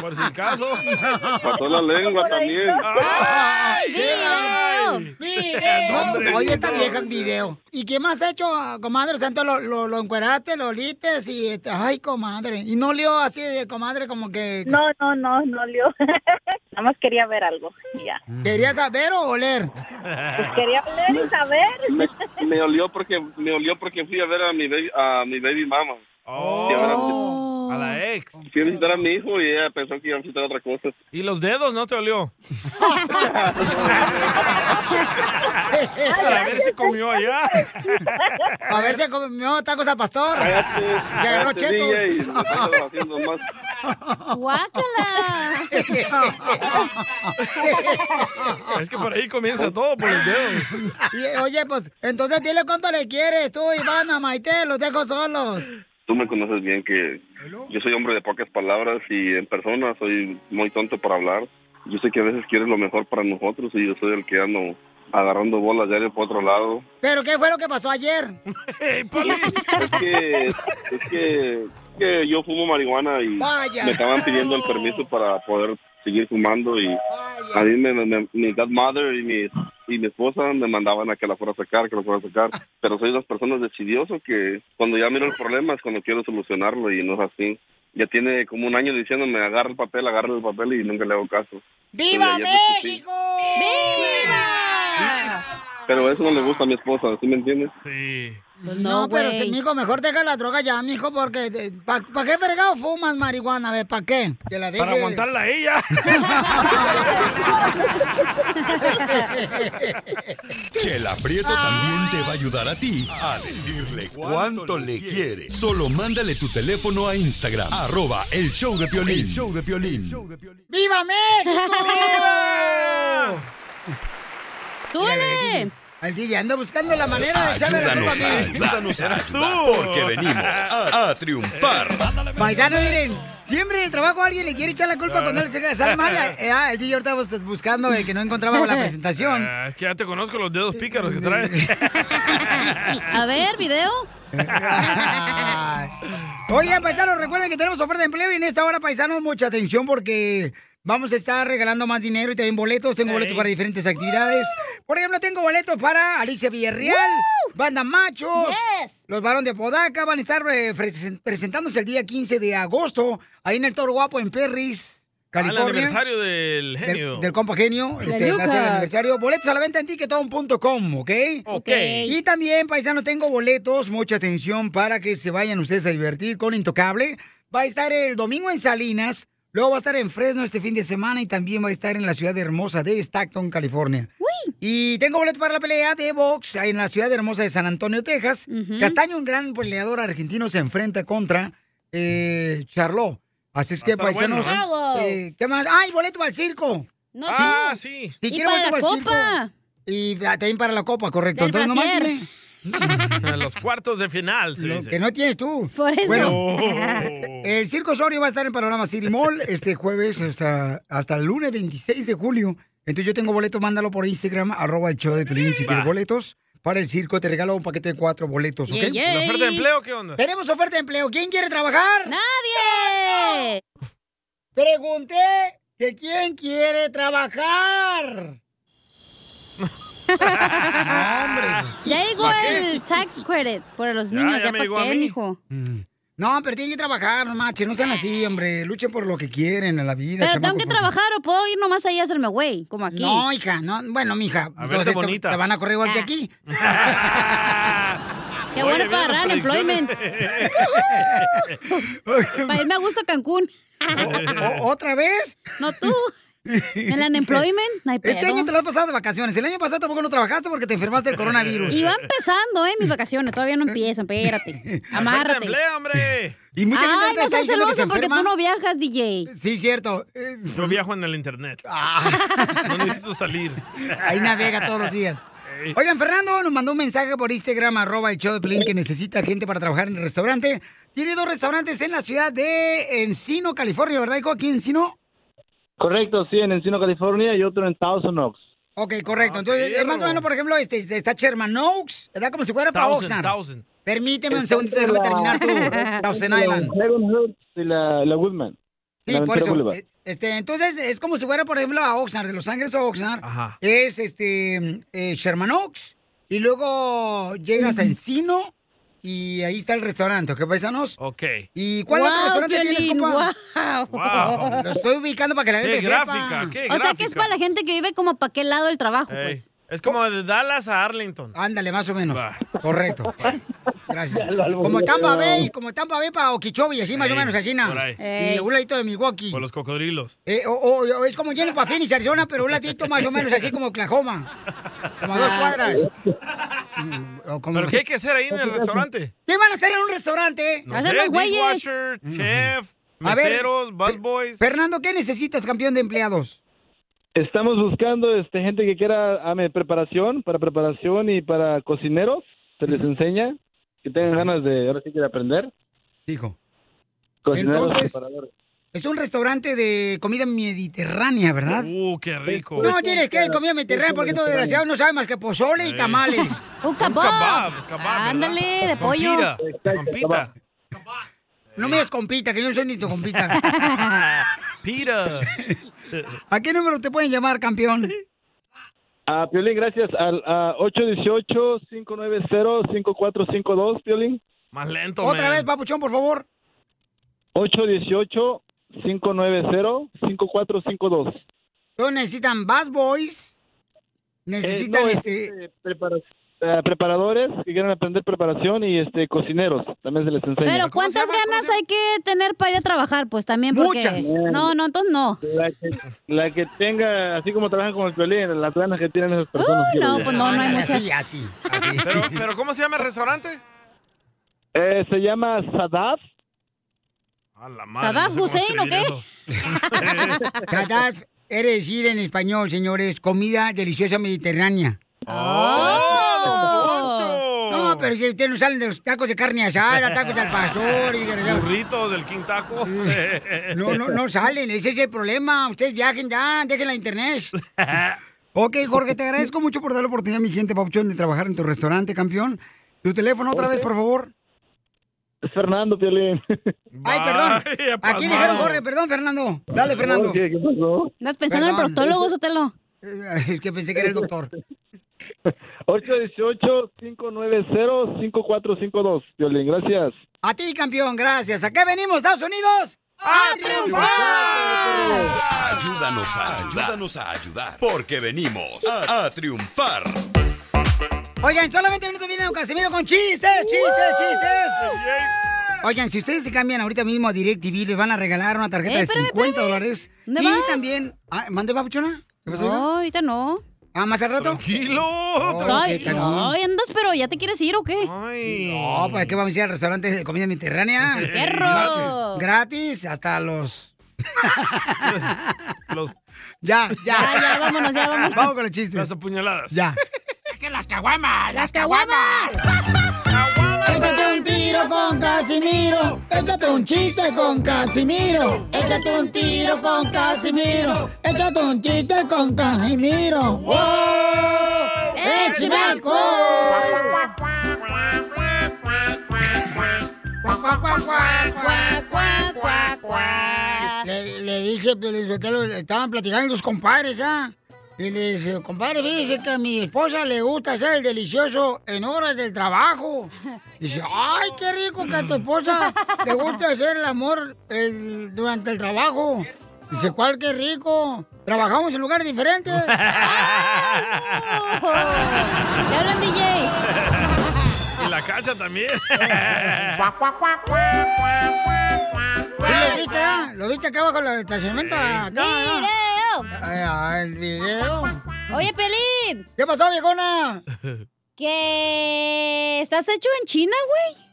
Por si acaso. Pasó la lengua también. ¡Ay, video! ¡Video! Oye, esta vieja video. ¿Y qué más has hecho, comadre? O sea, lo, lo, lo encueraste, lo lites y... este, ay, comadre. Y no lió así de comadre como que... No, no, no, no lió. Nada más quería ver algo. Ya. ¿Querías saber o oler? Pues quería ver y saber. Me, me olió porque me olió porque fui a ver a mi baby, a mi baby mama. Fui a, a la ex. Fui a visitar a mi hijo y ella pensó que iba a visitar otra cosa. ¿Y los dedos no te olió? Para ver si comió allá. A ver si comió tacos al pastor. Se agarró chetos. Más. Es que por ahí comienza todo, por los dedos. Y, oye, pues, entonces dile cuánto le quieres tú, Ivana, Maite, los dejo solos. Tú me conoces bien que yo soy hombre de pocas palabras y en persona soy muy tonto para hablar. Yo sé que a veces quieres lo mejor para nosotros y yo soy el que ando agarrando bolas diario por otro lado. ¿Pero qué fue lo que pasó ayer? Es que, es que, que yo fumo marihuana y Vaya. me estaban pidiendo el permiso para poder seguir fumando y a mí me, me- mi godmother y mi, y mi esposa me mandaban a que la fuera a sacar, que la fuera a sacar, pero soy las personas decidioso que cuando ya miro el problema es cuando quiero solucionarlo y no es así. Ya tiene como un año diciéndome agarra el papel, agarra el papel y nunca le hago caso. ¡Viva. México! ¡Viva! Pero eso no le gusta a mi esposa, ¿sí me entiendes? Sí. no, pero si, mijo, mejor deja la droga ya, mijo, porque ¿para qué fregado fumas marihuana? A ver, ¿para qué? Que la deje. Para aguantarla a ella. Chela Prieto también te va a ayudar a ti a decirle cuánto le quiere. Solo mándale tu teléfono a Instagram, arroba el show de Piolín. El show de Piolín. ¡Viva México! ¡Viva! ¡Súbele! Al DJ anda buscando la manera de echarle la culpa Ayúdanos a a mí. ayudarnos a ayudar, porque venimos a, triunfar. Paisanos, miren, siempre en el trabajo alguien le quiere echar la culpa cuando él se sale mal. Eh, ah, el DJ ahorita bus- buscando eh, que no encontraba la presentación. Ah, es que ya te conozco los dedos pícaros que traes. A ver, video. Oigan, paisanos, recuerden que tenemos oferta de empleo y en esta hora, paisanos, mucha atención porque vamos a estar regalando más dinero y también boletos. Tengo boletos para diferentes actividades. Por ejemplo, tengo boletos para Alicia Villarreal, Banda Machos, los varones de Podaca. Van a estar eh, presen- presentándose el día 15 de agosto ahí en el Toro Guapo en Perris, Al California. aniversario del genio. Del, del compa genio. Este, va a ser el aniversario. Boletos a la venta en ticketón.com, ¿ok? Ok. Y también, paisano, tengo boletos. Mucha atención para que se vayan ustedes a divertir con Intocable. Va a estar el domingo en Salinas. Luego va a estar en Fresno este fin de semana y también va a estar en la ciudad hermosa de Stockton, California. Y tengo boletos para la pelea de box en la ciudad hermosa de San Antonio, Texas. Castaño, un gran peleador argentino, se enfrenta contra eh, Charlot. Así es que, bueno, paisanos, ¿no? eh, ¿qué más? ¡Ay, boleto para el circo! No, Ah, sí. Si Y quiere para boleto la el circo. copa. Y ah, también para la copa, correcto. Del Entonces, nomás brasier. Dime Los cuartos de final, se lo dice. que no tienes tú. Por eso. Bueno, Oh. el Circo Osorio va a estar en Panorama City Mall este jueves hasta, hasta el lunes 26 de julio. Entonces yo tengo boletos, mándalo por Instagram, arroba el show de Pelín si quieres boletos. Para el circo te regalo un paquete de cuatro boletos, ¿ok? ¿La oferta de empleo qué onda? Tenemos oferta de empleo. ¿Quién quiere trabajar? ¡Nadie! Pregunté que quién quiere trabajar. No, hombre. Ya llegó ¿Para el tax credit por los niños. ya ¿Ya, para qué, mijo? No, pero tienen que trabajar, no manches, no sean así, hombre. Luchen por lo que quieren en la vida. Pero tengo que porque- trabajar o puedo ir nomás ahí a hacerme güey, como aquí. No, hija, no. Bueno, mija, A entonces te, bonita. te van a correr igual que Ah. aquí. Qué bueno para agarrar employment. Para irme a gusto a Cancún. ¿O- ¿Otra vez? No tú. En el unemployment, no hay Este pedo. año te lo has pasado de vacaciones. El año pasado tampoco no trabajaste porque te enfermaste del coronavirus. Y va empezando, ¿eh? Mis vacaciones. Todavía no empiezan. Espérate. Amárrate. empleo, hombre! Y mucha gente Ay, no seas se celoso porque tú no viajas, DJ. Sí, cierto. Eh, Yo viajo en el internet. No necesito salir. Ahí navega todos los días. Oigan, Fernando nos mandó un mensaje por Instagram, arroba el show de Pelín, que necesita gente para trabajar en el restaurante. Tiene dos restaurantes en la ciudad de Encino, California, ¿verdad, hijo? Aquí en Encino. Correcto, sí, en Encino, California y otro en Thousand Oaks. Ok, correcto. Entonces, es más o menos, por ejemplo, este, está Sherman Oaks, ¿verdad? Como si fuera para Oxnard. thousand. Permíteme un segundito, déjame la- terminar tu Thousand Island. Y la, la Woodman. Sí, la por eso. Boulevard. eh, Este, entonces, es como si fuera, por ejemplo, a Oxnard, de Los Ángeles a Oxnard. Es este eh, Sherman Oaks. Y luego llegas a Encino y ahí está el restaurante, ¿ok, paisanos? Ok. ¿Y cuál otro restaurante tienes, compa? guau. Lo estoy ubicando para que la gente Qué sepa. gráfica, qué O sea que es para la gente que vive como para qué lado del trabajo, Ey, pues. Es como de Dallas a Arlington. Ándale, más o menos. Correcto. Gracias. Como Tampa Bay, como Tampa Bay para Okeechobee, así más o menos, así, ¿no? por ahí. Y un ladito de Milwaukee. Por los cocodrilos. Eh, o, o- o es como Jenny para Phoenix, Arizona, pero un ladito más o menos así como Oklahoma. Como a dos cuadras. Mm, o como- ¿Pero qué hay que hacer ahí en el restaurante? ¿Qué van a hacer en un restaurante? No sé, dishwasher, chef, A ver, meseros, busboys. Fernando, ¿qué necesitas, campeón de empleados? Estamos buscando este, gente que quiera ame, preparación, para preparación y para cocineros. Se les enseña, que tengan ganas de, ahora sí que de aprender. Hijo. Cocineros, Entonces- preparadores. Es un restaurante de comida mediterránea, ¿verdad? Uh, qué rico. No, tienes que comida mediterránea porque estos desgraciados no saben más que pozole y tamales. Un kebab, kebab, Ándale, de pollo. pita, con pita. No me des compita, que yo no soy ni tu compita. Pita. ¿A qué número te pueden llamar, campeón? A Piolín, gracias. Al a 818-590-5452, Piolín. Más lento, Otra man. vez, papuchón, por favor. 818-590-5452. Todos necesitan Bass Boys. Necesitan Eh, no, este. este, prepara- eh, preparadores que quieran aprender preparación y este cocineros. También se les enseña. Pero ¿cuántas ganas hay que tener para ir a trabajar? Pues también porque... Muchas. No, no, entonces no. La que, la que tenga, así como trabajan con el violín, las ganas que tienen esas personas. quiero no, pues no, no hay muchas. Así, así. Pero, pero ¿cómo se llama el restaurante? Eh, se llama Sadaf. A la ¿Saddam Hussein o qué? Gaddafi quiere decir en español, señores, comida deliciosa mediterránea. Oh. No, pero si ustedes no salen de los tacos de carne asada, tacos al pastor y de Burrito del King Taco. No, no, no salen, ese es el problema. Ustedes viajen ya, dejen la internet. Ok, Jorge, te agradezco mucho por dar la oportunidad a mi gente, Papuchón, de trabajar en tu restaurante, campeón. Tu teléfono otra vez, por favor. Es Fernando Piolín. Ay, perdón. Vaya, Aquí pasmado. dijeron Jorge, perdón, Fernando. Dale, Fernando. ¿Qué, qué pasó? ¿Estás pensando en el Perdón. proctólogo, Sotelo? Es que pensé que era el doctor. 818-590-5452. Piolín, gracias. A ti, campeón, gracias. ¿A qué venimos, Estados Unidos? ¡A triunfar! Ayúdanos a ayudar. Ayúdanos a ayudar. Porque venimos a, a triunfar. Oigan, solamente minutos viene Don Casimiro con chistes, chistes, chistes. Oigan, si ustedes se cambian ahorita mismo a DirecTV, les van a regalar una tarjeta Eh, de espérame, 50 espérame. dólares. ¿Dónde y vas? también... Ah, ¿Mande, papuchona? ¿Qué pasó, No, ahorita no. ¿Ah, más al rato? Tranquilo. Ay, ay, andas, pero ¿ya te quieres ir o qué? No, pues que vamos a ir al restaurante de comida mediterránea. ¡Perro! Gratis hasta los... Los... Ya, ya. Ya, ya, vámonos, ya, vámonos. Vamos con los chistes. Las apuñaladas. Ya. ¡Las caguamas! ¡Las caguamas! Un tiro con Casimiro. Échate un chiste con Casimiro. Échate un tiro con Casimiro. Échate un chiste con Casimiro. ¡Wow! ¡Échame! Le, le Piolizotelo, estaban platicando tus compadres, ¿ah? Y le dice, compadre, fíjese que a mi esposa le gusta hacer el delicioso en horas del trabajo. Dice, ay, qué rico que a tu esposa le gusta hacer el amor el- durante el trabajo. Dice, ¿cuál qué rico? Trabajamos en lugares diferentes. ¡Te hablan, DJ! En la calle. Cacha también. ¿Sí lo viste, ah? ¿Lo viste acá abajo en el estacionamiento? Acá, video? Ah, el video. Oye, Pelín. ¿Qué pasó, viejona? ¿Que estás hecho en China, güey?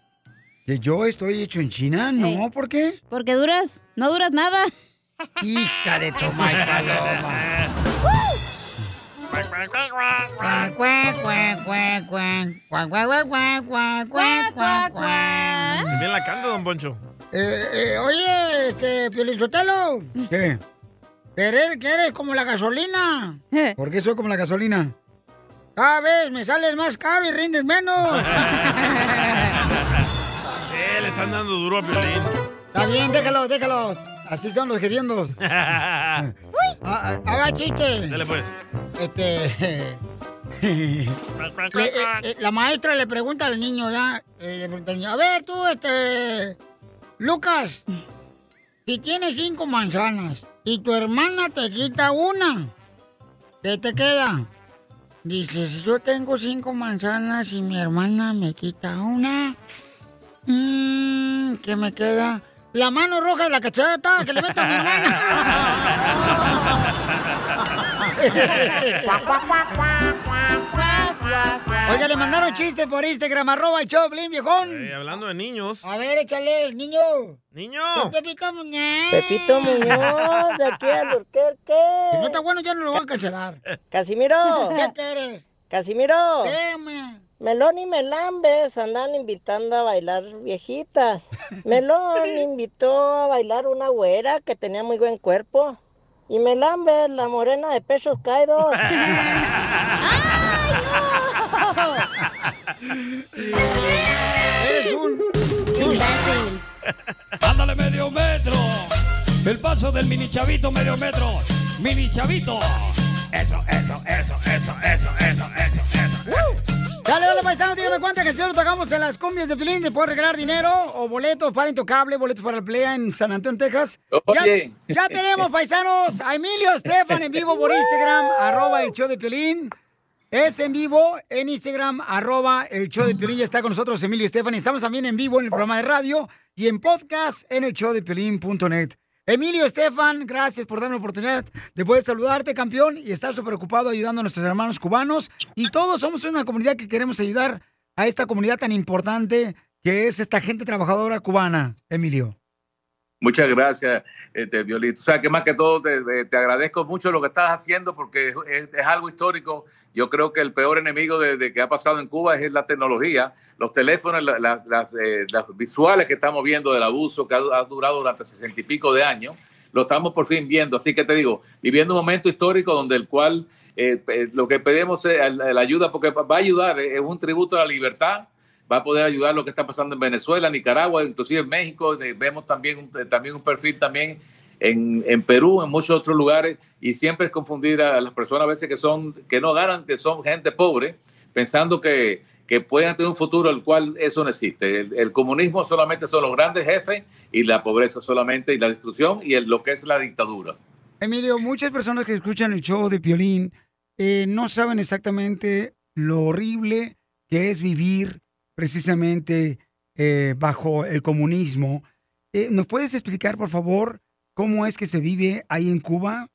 ¿Que yo estoy hecho en China? No, ¿por qué? Porque duras, no duras nada. Hija de tu paloma. Bien la canta, don Poncho. Eh, eh, oye, este, Piolizotelo. ¿Qué? ¿Eres, que eres como la gasolina? ¿Por qué soy como la gasolina? Cada vez me sales más caro y rindes menos. Eh, le están dando duro a Piolín. Está bien, déjalo, déjalo. Así son los gediendos. Ah, ah, Haga chiste. Dale pues. Este. Le- eh, eh, la maestra le pregunta al niño, ya. eh, le pregunta al niño, a ver, tú, este. Lucas, si tienes cinco manzanas y tu hermana te quita una, ¿qué te queda? Dice, si yo tengo cinco manzanas y mi hermana me quita una, mm, ¿qué me queda? La mano roja de la cacheta que le meto a mi hermana. Oiga, le mandaron chiste por Instagram, arroba el Choplin, viejón. Eh, hablando de niños. A ver, échale, niño. Niño. Soy Pepito Muñoz. Pepito Muñoz, de aquí al Urquerque. Si no está bueno, ya no lo van a cancelar. Casimiro. ¿Qué quieres? Casimiro. Dime. Melón y Melambes andan invitando a bailar viejitas. Melón invitó a bailar una güera que tenía muy buen cuerpo. Y Melambes, la morena de pechos caídos. Eres un... Ándale medio metro. El paso del mini chavito medio metro. Mini chavito. Eso, eso, eso, eso, eso, eso, eso, eso. Dale, dale, paisano, dígame cuántas canciones tocamos en las cumbias de Pilín. ¿Te puedo regalar dinero o boletos para Intocable, boletos para el Playa en San Antonio, Texas? Oye. Ya, ya tenemos, paisanos, a Emilio Estefan en vivo por Instagram, arroba el show de Piolín. Es en vivo en Instagram, arroba el show de Piolín. Ya está con nosotros Emilio Estefan. Estamos también en vivo en el programa de radio y en podcast en el show de. Emilio Estefan, gracias por darme la oportunidad de poder saludarte, campeón, y estás súper ocupado ayudando a nuestros hermanos cubanos. Y todos somos una comunidad que queremos ayudar a esta comunidad tan importante que es esta gente trabajadora cubana, Emilio. Muchas gracias, este, Violito. O sea, que más que todo te, te- te agradezco mucho lo que estás haciendo porque es, es- algo histórico. Yo creo que el peor enemigo de, de que ha pasado en Cuba es la tecnología, los teléfonos, la- la- las, eh, las visuales que estamos viendo del abuso que ha, ha durado durante sesenta y pico de años, lo estamos por fin viendo. Así que te digo, viviendo un momento histórico donde el cual eh, eh, lo que pedimos es la ayuda, porque va a ayudar, eh, es un tributo a la libertad, va a poder ayudar lo que está pasando en Venezuela, Nicaragua, inclusive en México. Eh, Vemos también, eh, también un perfil también en, en Perú, en muchos otros lugares, y siempre es confundir a las personas a veces que son que no ganan, que son gente pobre, pensando que, que pueden tener un futuro el cual eso no existe. El, comunismo solamente son los grandes jefes y la pobreza solamente y la destrucción y lo que es la dictadura. Emilio, muchas personas que escuchan el show de Piolín eh, no saben exactamente lo horrible que es vivir precisamente eh, bajo el comunismo. Eh, ¿Nos puedes explicar, por favor, cómo es que se vive ahí en Cuba?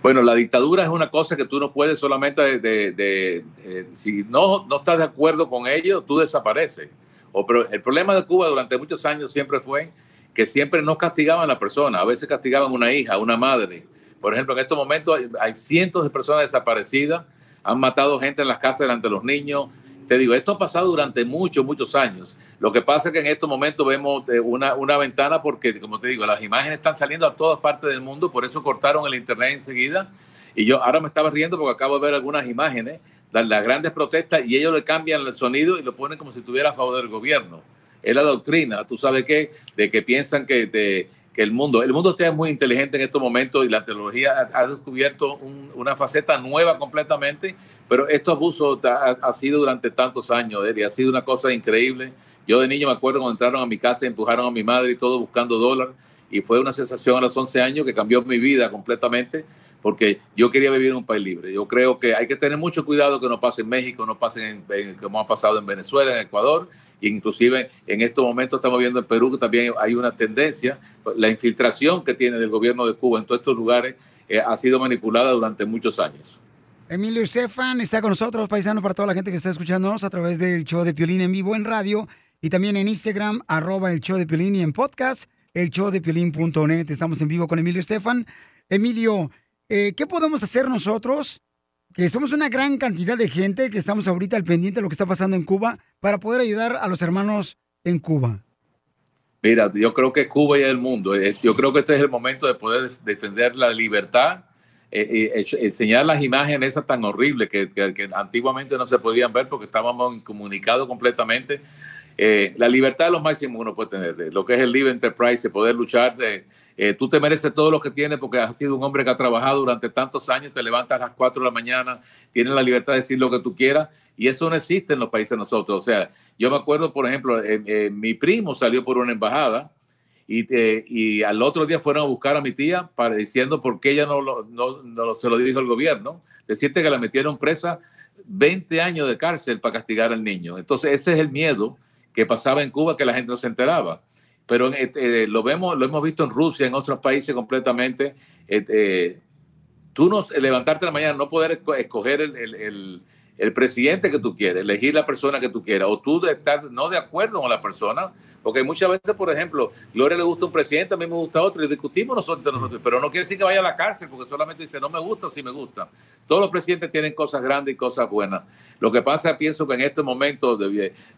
Bueno, la dictadura es una cosa que tú no puedes solamente, de, de- de- eh, si no, no estás de acuerdo con ello, tú desapareces. O, pero el problema de Cuba durante muchos años siempre fue que siempre no castigaban a la persona, a veces castigaban a una hija, una madre. Por ejemplo, en estos momentos hay, hay cientos de personas desaparecidas, han matado gente en las casas delante de los niños. Te digo, esto ha pasado durante muchos, muchos años. Lo que pasa es que en estos momentos vemos eh, una, una ventana porque, como te digo, las imágenes están saliendo a todas partes del mundo, por eso cortaron el internet enseguida. Y yo ahora me estaba riendo porque acabo de ver algunas imágenes de las grandes protestas y ellos le cambian el sonido y lo ponen como si estuviera a favor del gobierno. Es la doctrina, tú sabes qué, de que piensan que, de- que el mundo, el mundo está muy inteligente en estos momentos y la tecnología ha, descubierto un- una faceta nueva completamente, pero estos abusos ha, sido durante tantos años, Eddie, ha sido una cosa increíble. Yo de niño me acuerdo cuando entraron a mi casa y empujaron a mi madre y todo buscando dólar y fue una sensación a los 11 años que cambió mi vida completamente porque yo quería vivir en un país libre. Yo creo que hay que tener mucho cuidado que no pase en México, no pase en, como ha pasado en Venezuela, en Ecuador, inclusive en estos momentos estamos viendo en Perú que también hay una tendencia, la infiltración que tiene del gobierno de Cuba en todos estos lugares eh, ha sido manipulada durante muchos años. Emilio Estefan está con nosotros, paisano, para toda la gente que está escuchándonos a través del show de Piolín en vivo en radio y también en Instagram, arroba el show de Piolín y en podcast, el show de Piolín.net. Estamos en vivo con Emilio Estefan. Emilio, eh, ¿qué podemos hacer nosotros, que somos una gran cantidad de gente que estamos ahorita al pendiente de lo que está pasando en Cuba, para poder ayudar a los hermanos en Cuba? Mira, yo creo que Cuba y el mundo, eh, yo creo que este es el momento de poder def- defender la libertad, eh, eh, enseñar las imágenes esas tan horribles que, que- que antiguamente no se podían ver porque estábamos incomunicados completamente. Eh, la libertad es lo máximo que uno puede tener, lo que es el libre enterprise, de poder luchar. de- eh, tú te mereces todo lo que tienes porque has sido un hombre que ha trabajado durante tantos años, te levantas a las 4 de la mañana, tienes la libertad de decir lo que tú quieras y eso no existe en los países de nosotros. O sea, yo me acuerdo, por ejemplo, eh, eh, mi primo salió por una embajada y, al otro día fueron a buscar a mi tía para diciendo por qué ella no, lo- no, se lo dijo el gobierno. Decirte que la metieron presa 20 años de cárcel para castigar al niño. Entonces ese es el miedo que pasaba en Cuba que la gente no se enteraba. Pero eh, lo vemos, lo hemos visto en Rusia, en otros países completamente. Eh, tú no levantarte en la mañana, no poder esco- escoger el, el- el- el presidente que tú quieres, elegir la persona que tú quieras, o tú de estar no de acuerdo con la persona, porque muchas veces, por ejemplo, Gloria le gusta un presidente, a mí me gusta otro, y discutimos nosotros, nosotros, pero no quiere decir que vaya a la cárcel, porque solamente dice no me gusta o sí me gusta. Todos los presidentes tienen cosas grandes y cosas buenas. Lo que pasa, pienso que en este momento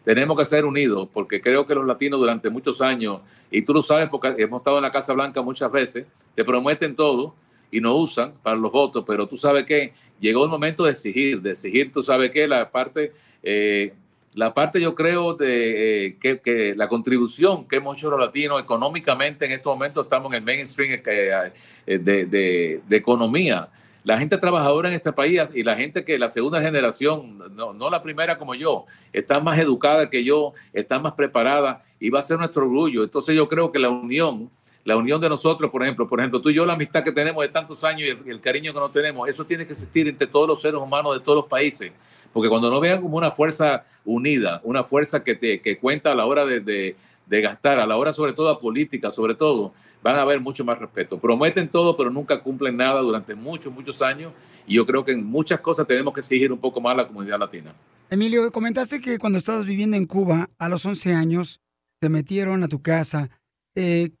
tenemos que ser unidos, porque creo que los latinos durante muchos años, y tú lo sabes porque hemos estado en la Casa Blanca muchas veces, te prometen todo y no usan para los votos, pero tú sabes que llegó el momento de exigir, de exigir, tú sabes que la parte, eh, la parte yo creo de eh, que, la contribución que hemos hecho los latinos económicamente en estos momentos estamos en el mainstream eh, eh, de, de- economía. La gente trabajadora en este país y la gente que la segunda generación, no, no la primera como yo, está más educada que yo, está más preparada y va a ser nuestro orgullo. Entonces yo creo que la unión, la unión de nosotros, por ejemplo, por ejemplo, tú y yo, la amistad que tenemos de tantos años y el, el cariño que nos tenemos, eso tiene que existir entre todos los seres humanos de todos los países. Porque cuando no vean como una fuerza unida, una fuerza que, te, que cuenta a la hora de, de- de gastar, a la hora sobre todo a política, sobre todo, van a haber mucho más respeto. Prometen todo, pero nunca cumplen nada durante muchos, muchos años. Y yo creo que en muchas cosas tenemos que exigir un poco más a la comunidad latina. Emilio, comentaste que cuando estabas viviendo en Cuba, a los 11 años, te metieron a tu casa. Eh,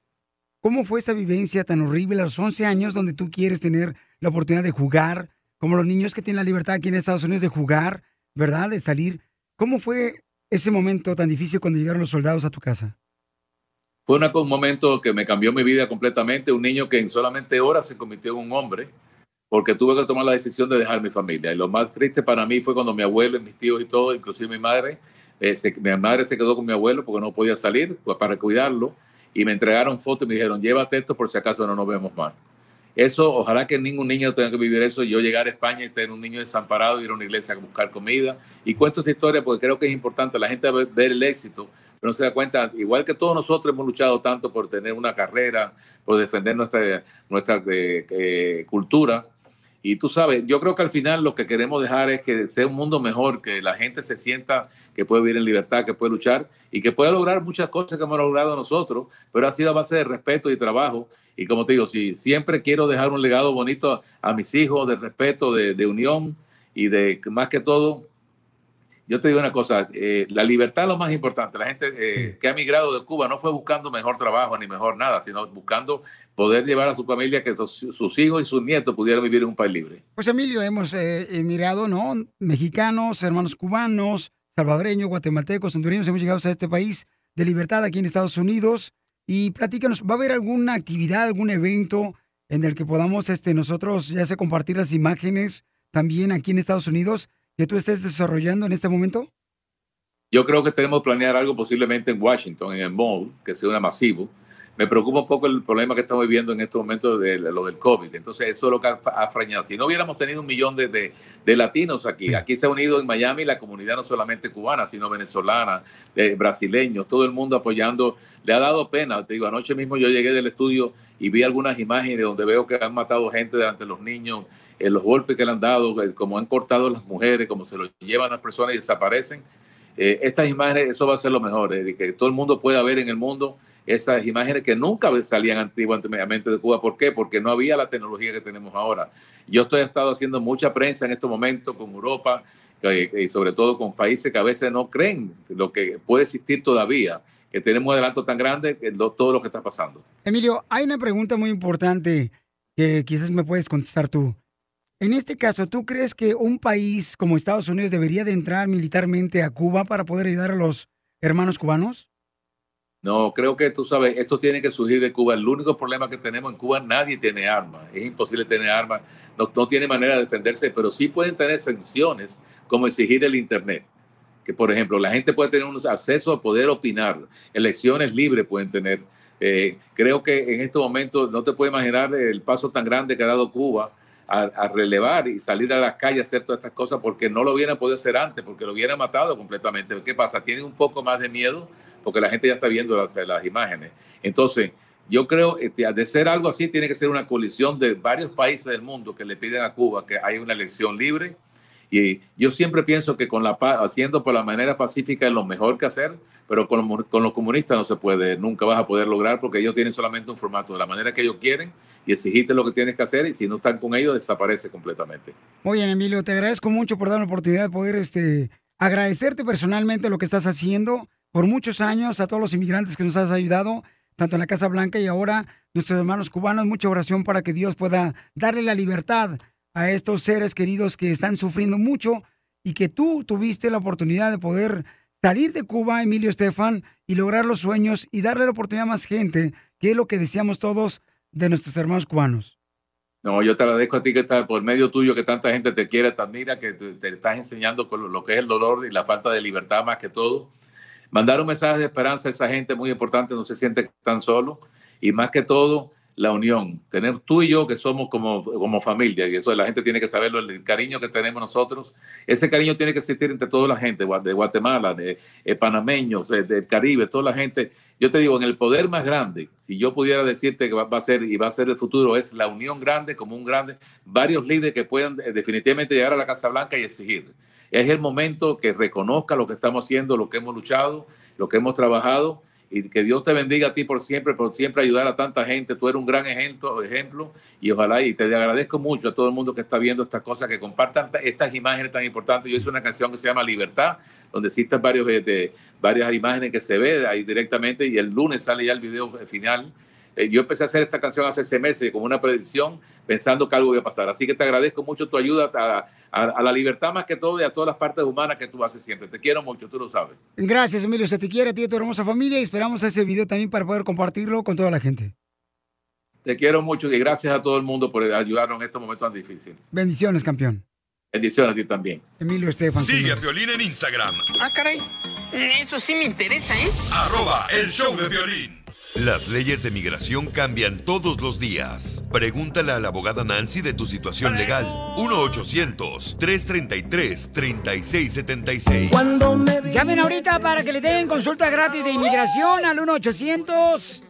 ¿Cómo fue esa vivencia tan horrible a los 11 años donde tú quieres tener la oportunidad de jugar, como los niños que tienen la libertad aquí en Estados Unidos de jugar, ¿verdad? De salir. ¿Cómo fue ese momento tan difícil cuando llegaron los soldados a tu casa? Fue un momento que me cambió mi vida completamente. Un niño que en solamente horas se convirtió en un hombre, porque tuve que tomar la decisión de dejar mi familia. Y lo más triste para mí fue cuando mi abuelo y mis tíos y todo, inclusive mi madre, eh, mi madre se quedó con mi abuelo porque no podía salir pues, para cuidarlo. Y me entregaron fotos y me dijeron, llévate esto por si acaso no nos vemos más. Eso, ojalá que ningún niño tenga que vivir eso. Yo llegar a España y tener un niño desamparado, ir a una iglesia a buscar comida. Y cuento esta historia porque creo que es importante. La gente ve- ver el éxito, pero no se da cuenta, igual que todos nosotros hemos luchado tanto por tener una carrera, por defender nuestra, nuestra eh, eh, cultura. Y tú sabes, yo creo que al final lo que queremos dejar es que sea un mundo mejor, que la gente se sienta que puede vivir en libertad, que puede luchar y que puede lograr muchas cosas que hemos logrado nosotros, pero ha sido a base de respeto y trabajo. Y como te digo, si siempre quiero dejar un legado bonito a, a mis hijos, de respeto, de, de unión y de más que todo, yo te digo una cosa, eh, la libertad es lo más importante. La gente eh, que ha migrado de Cuba no fue buscando mejor trabajo ni mejor nada, sino buscando poder llevar a su familia, que sus, sus hijos y sus nietos pudieran vivir en un país libre. Pues Emilio, hemos eh, emigrado, ¿no? Mexicanos, hermanos cubanos, salvadoreños, guatemaltecos, hondureños, hemos llegado a este país de libertad aquí en Estados Unidos. Y platícanos, ¿va a haber alguna actividad, algún evento en el que podamos este, nosotros ya sea compartir las imágenes también aquí en Estados Unidos que tú estés desarrollando en este momento? Yo creo que tenemos que planear algo posiblemente en Washington, en el mall, que sea una masivo, me preocupa un poco el problema que estamos viviendo en estos momentos de lo del COVID. Entonces, eso es lo que ha, freñado. Si no hubiéramos tenido un millón de, de- de latinos aquí, aquí se ha unido en Miami la comunidad no solamente cubana, sino venezolana, eh, brasileños, todo el mundo apoyando. Le ha dado pena. Te digo, anoche mismo yo llegué del estudio y vi algunas imágenes donde veo que han matado gente delante de los niños, eh, los golpes que le han dado, eh, como han cortado a las mujeres, como se lo llevan a las personas y desaparecen. Eh, estas imágenes, eso va a ser lo mejor, de que todo el mundo pueda ver en el mundo esas imágenes que nunca salían antiguamente de Cuba. ¿Por qué? Porque no había la tecnología que tenemos ahora. Yo estoy estado haciendo mucha prensa en estos momentos con Europa y sobre todo con países que a veces no creen lo que puede existir todavía, que tenemos un adelanto tan grande que todo lo que está pasando. Emilio, hay una pregunta muy importante que quizás me puedes contestar tú. En este caso, ¿tú crees que un país como Estados Unidos debería de entrar militarmente a Cuba para poder ayudar a los hermanos cubanos? No, creo que tú sabes, esto tiene que surgir de Cuba. El único problema que tenemos en Cuba, nadie tiene armas. Es imposible tener armas. No, no tiene manera de defenderse, pero sí pueden tener sanciones como exigir el Internet. Que, por ejemplo, la gente puede tener un acceso a poder opinar. Elecciones libres pueden tener. Eh, creo que en estos momentos no te puedes imaginar el paso tan grande que ha dado Cuba a, relevar y salir a la calle a hacer todas estas cosas porque no lo hubieran podido hacer antes, porque lo hubieran matado completamente. ¿Qué pasa? Tienen un poco más de miedo porque la gente ya está viendo las, las imágenes. Entonces, yo creo que de ser algo así, tiene que ser una colisión de varios países del mundo que le piden a Cuba que haya una elección libre. Y yo siempre pienso que con la haciendo por la manera pacífica es lo mejor que hacer, pero con, con los comunistas no se puede, nunca vas a poder lograr porque ellos tienen solamente un formato de la manera que ellos quieren y exigirte lo que tienes que hacer y si no están con ellos desaparece completamente. Muy bien, Emilio, te agradezco mucho por darme la oportunidad de poder este, agradecerte personalmente lo que estás haciendo por muchos años a todos los inmigrantes que nos has ayudado, tanto en la Casa Blanca y ahora nuestros hermanos cubanos. Mucha oración para que Dios pueda darle la libertad a estos seres queridos que están sufriendo mucho y que tú tuviste la oportunidad de poder salir de Cuba, Emilio Estefan, y lograr los sueños y darle la oportunidad a más gente, que es lo que deseamos todos de nuestros hermanos cubanos. No, yo te agradezco a ti que está por medio tuyo, que tanta gente te quiere, te admira, que te, te estás enseñando con lo que es el dolor y la falta de libertad más que todo. Mandar un mensaje de esperanza a esa gente muy importante, no se siente tan solo. Y más que todo, la unión. Tener tú y yo que somos como, como familia, y eso la gente tiene que saberlo, el cariño que tenemos nosotros. Ese cariño tiene que existir entre toda la gente, de Guatemala, de eh, panameños, de- del Caribe, toda la gente. Yo te digo, en el poder más grande, si yo pudiera decirte que va, va a ser y va a ser el futuro, es la unión grande, como un grande, varios líderes que puedan eh, definitivamente llegar a la Casa Blanca y exigir. Es el momento que reconozca lo que estamos haciendo, lo que hemos luchado, lo que hemos trabajado y que Dios te bendiga a ti por siempre, por siempre ayudar a tanta gente. Tú eres un gran ejemplo, y ojalá y te agradezco mucho a todo el mundo que está viendo estas cosas, que compartan ta- estas imágenes tan importantes. Yo hice una canción que se llama Libertad, donde existen varios, eh, de, varias imágenes que se ve ahí directamente y el lunes sale ya el video final. Eh, yo empecé a hacer esta canción hace seis meses como una predicción, pensando que algo iba a pasar. Así que te agradezco mucho tu ayuda a, a- a la libertad más que todo y a todas las partes humanas que tú haces siempre. Te quiero mucho, tú lo sabes. Gracias, Emilio. Se te quiere a ti y a tu hermosa familia y esperamos ese video también para poder compartirlo con toda la gente. Te quiero mucho y gracias a todo el mundo por ayudarnos en estos momentos tan difíciles. Bendiciones, campeón. Bendiciones a ti también. Emilio Estefan. Sigue a Piolín en Instagram, Ah, caray. Eso sí me interesa, ¿eh? arroba el show de violín. Las leyes de migración cambian todos los días. Pregúntale a la abogada Nancy de tu situación legal. 1-800-333-3676. Llamen ahorita para que le den consulta gratis de inmigración al 1-800.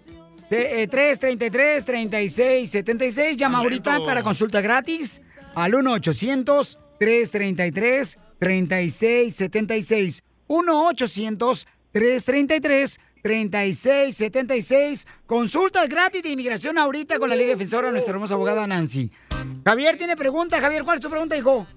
de, eh, 333-3676. Llama ahorita para consulta gratis al 1-800-333-3676. 1-800-333-3676. Consultas gratis de inmigración ahorita con la ley defensora de nuestra hermosa abogada Nancy. Javier tiene pregunta. Javier, ¿cuál es tu pregunta, hijo?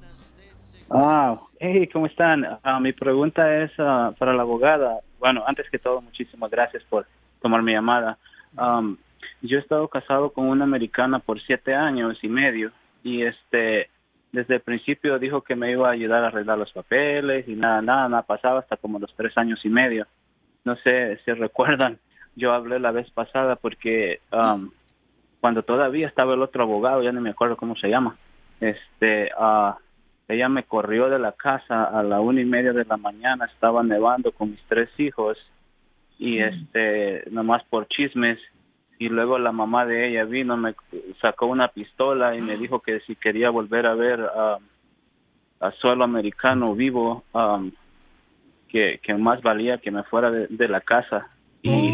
Ah, hey, ¿cómo están? Ah, mi pregunta es ah, para la abogada. Bueno, antes que todo, muchísimas gracias por tomar mi llamada. Am, yo he estado casado con una americana por siete años y medio y este desde el principio dijo que me iba a ayudar a arreglar los papeles y nada, nada, nada pasaba hasta como los tres años y medio. No sé si recuerdan, yo hablé la vez pasada porque am, cuando todavía estaba el otro abogado, ya no me acuerdo cómo se llama, este, ah, ella me corrió de la casa a la una y media de la mañana, estaba nevando con mis tres hijos y este, nomás por chismes, y luego la mamá de ella vino, me sacó una pistola y me dijo que si quería volver a ver a, a suelo americano vivo, um, que, que más valía que me fuera de, de la casa. Y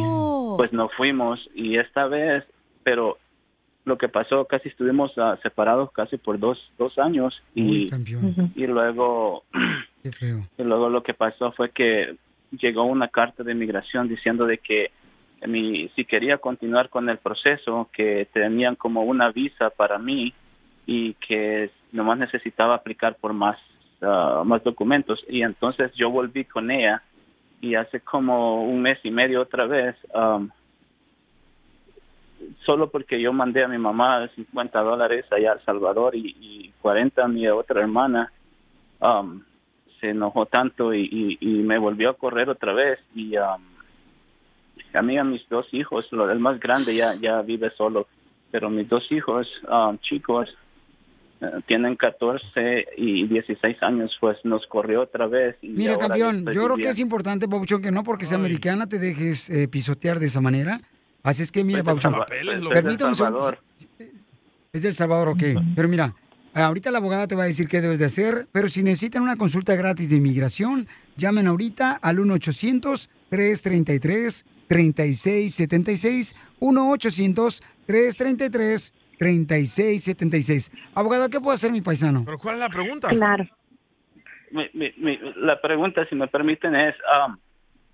pues nos fuimos y esta vez, pero lo que pasó, casi estuvimos ah, separados casi por dos, dos años y, y luego y luego lo que pasó fue que llegó una carta de migración diciendo de que mi, si quería continuar con el proceso, que tenían como una visa para mí y que nomás necesitaba aplicar por más, ah, más documentos. Y entonces yo volví con ella y hace como un mes y medio otra vez, um, solo porque yo mandé a mi mamá 50 dólares allá a El Salvador y, y 40 a mi otra hermana, um, se enojó tanto y, y, me volvió a correr otra vez y um, a mí a mis dos hijos, el más grande ya ya vive solo, pero mis dos hijos um, chicos tienen 14 y 16 años, pues nos corrió otra vez. Y Mira, campeón, yo creo que es importante, Pabuchón, que no porque sea americana te dejes eh, pisotear de esa manera. Así es que, mira, Pues Pabuchón, permítame. Es del Salvador, ok. Pero mira, ahorita la abogada te va a decir qué debes de hacer, pero si necesitan una consulta gratis de inmigración, llamen ahorita al 1-800-333-3676, 1-800-333-3676. Abogada, ¿qué puedo hacer mi paisano? ¿Pero cuál es la pregunta? Mi- mi- mi- la pregunta, si me permiten, es um,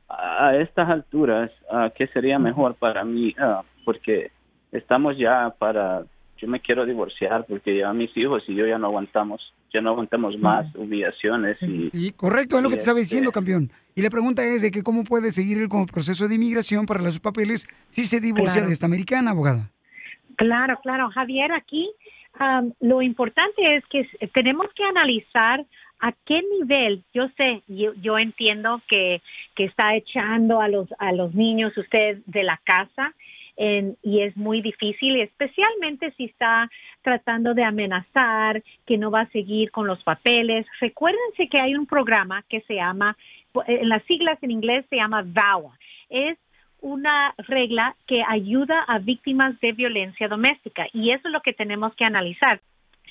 a a estas alturas, ah, ¿qué sería mejor para mí? Ah, porque estamos ya para, yo me quiero divorciar porque ya mis hijos y yo ya no aguantamos, ya no aguantamos más humillaciones y, Y correcto, es lo y que te estaba este, diciendo, campeón. Y la pregunta es de que cómo puede seguir el proceso de inmigración para sus papeles si se divorcia Claro. de esta americana, abogada. Claro, claro. Javier, aquí am, lo importante es que tenemos que analizar a qué nivel, yo sé, yo, yo entiendo que, que está echando a los, a los niños usted de la casa en- y es muy difícil, especialmente si está tratando de amenazar que no va a seguir con los papeles. Recuérdense que hay un programa que se llama, en las siglas en inglés se llama VAWA. Es una regla que ayuda a víctimas de violencia doméstica y eso es lo que tenemos que analizar.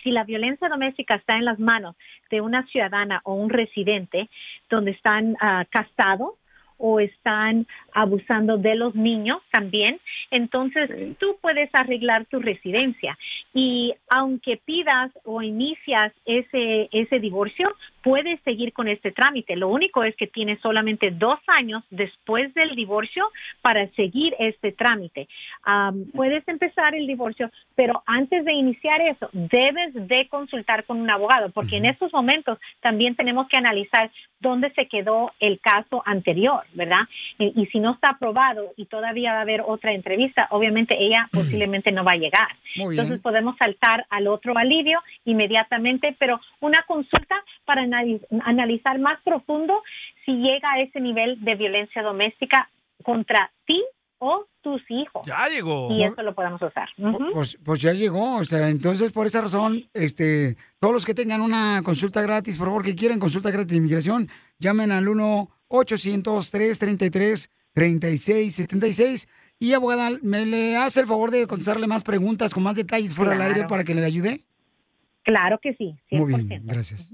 Si la violencia doméstica está en las manos de una ciudadana o un residente donde están ah, casados o están abusando de los niños también, entonces tú puedes arreglar tu residencia y aunque pidas o inicias ese ese divorcio, puedes seguir con este trámite. Lo único es que tienes solamente dos años después del divorcio para seguir este trámite. Am, puedes empezar el divorcio, pero antes de iniciar eso, debes de consultar con un abogado, porque en estos momentos también tenemos que analizar dónde se quedó el caso anterior, ¿verdad? Y, y si no está aprobado y todavía va a haber otra entrevista, obviamente ella posiblemente no va a llegar. Muy bien. Entonces podemos saltar al otro alivio inmediatamente, pero una consulta para anali- analizar más profundo si llega a ese nivel de violencia doméstica contra ti o tus hijos. Ya llegó. Y eso lo podemos usar. Pues, pues ya llegó, o sea, entonces por esa razón, este, todos los que tengan una consulta gratis, por favor, que quieran consulta gratis de inmigración, llamen al 1-800-333-3676. Y abogada, ¿me le hace el favor de contestarle más preguntas con más detalles fuera del aire para que le ayude? Claro que sí. Muy bien, gracias.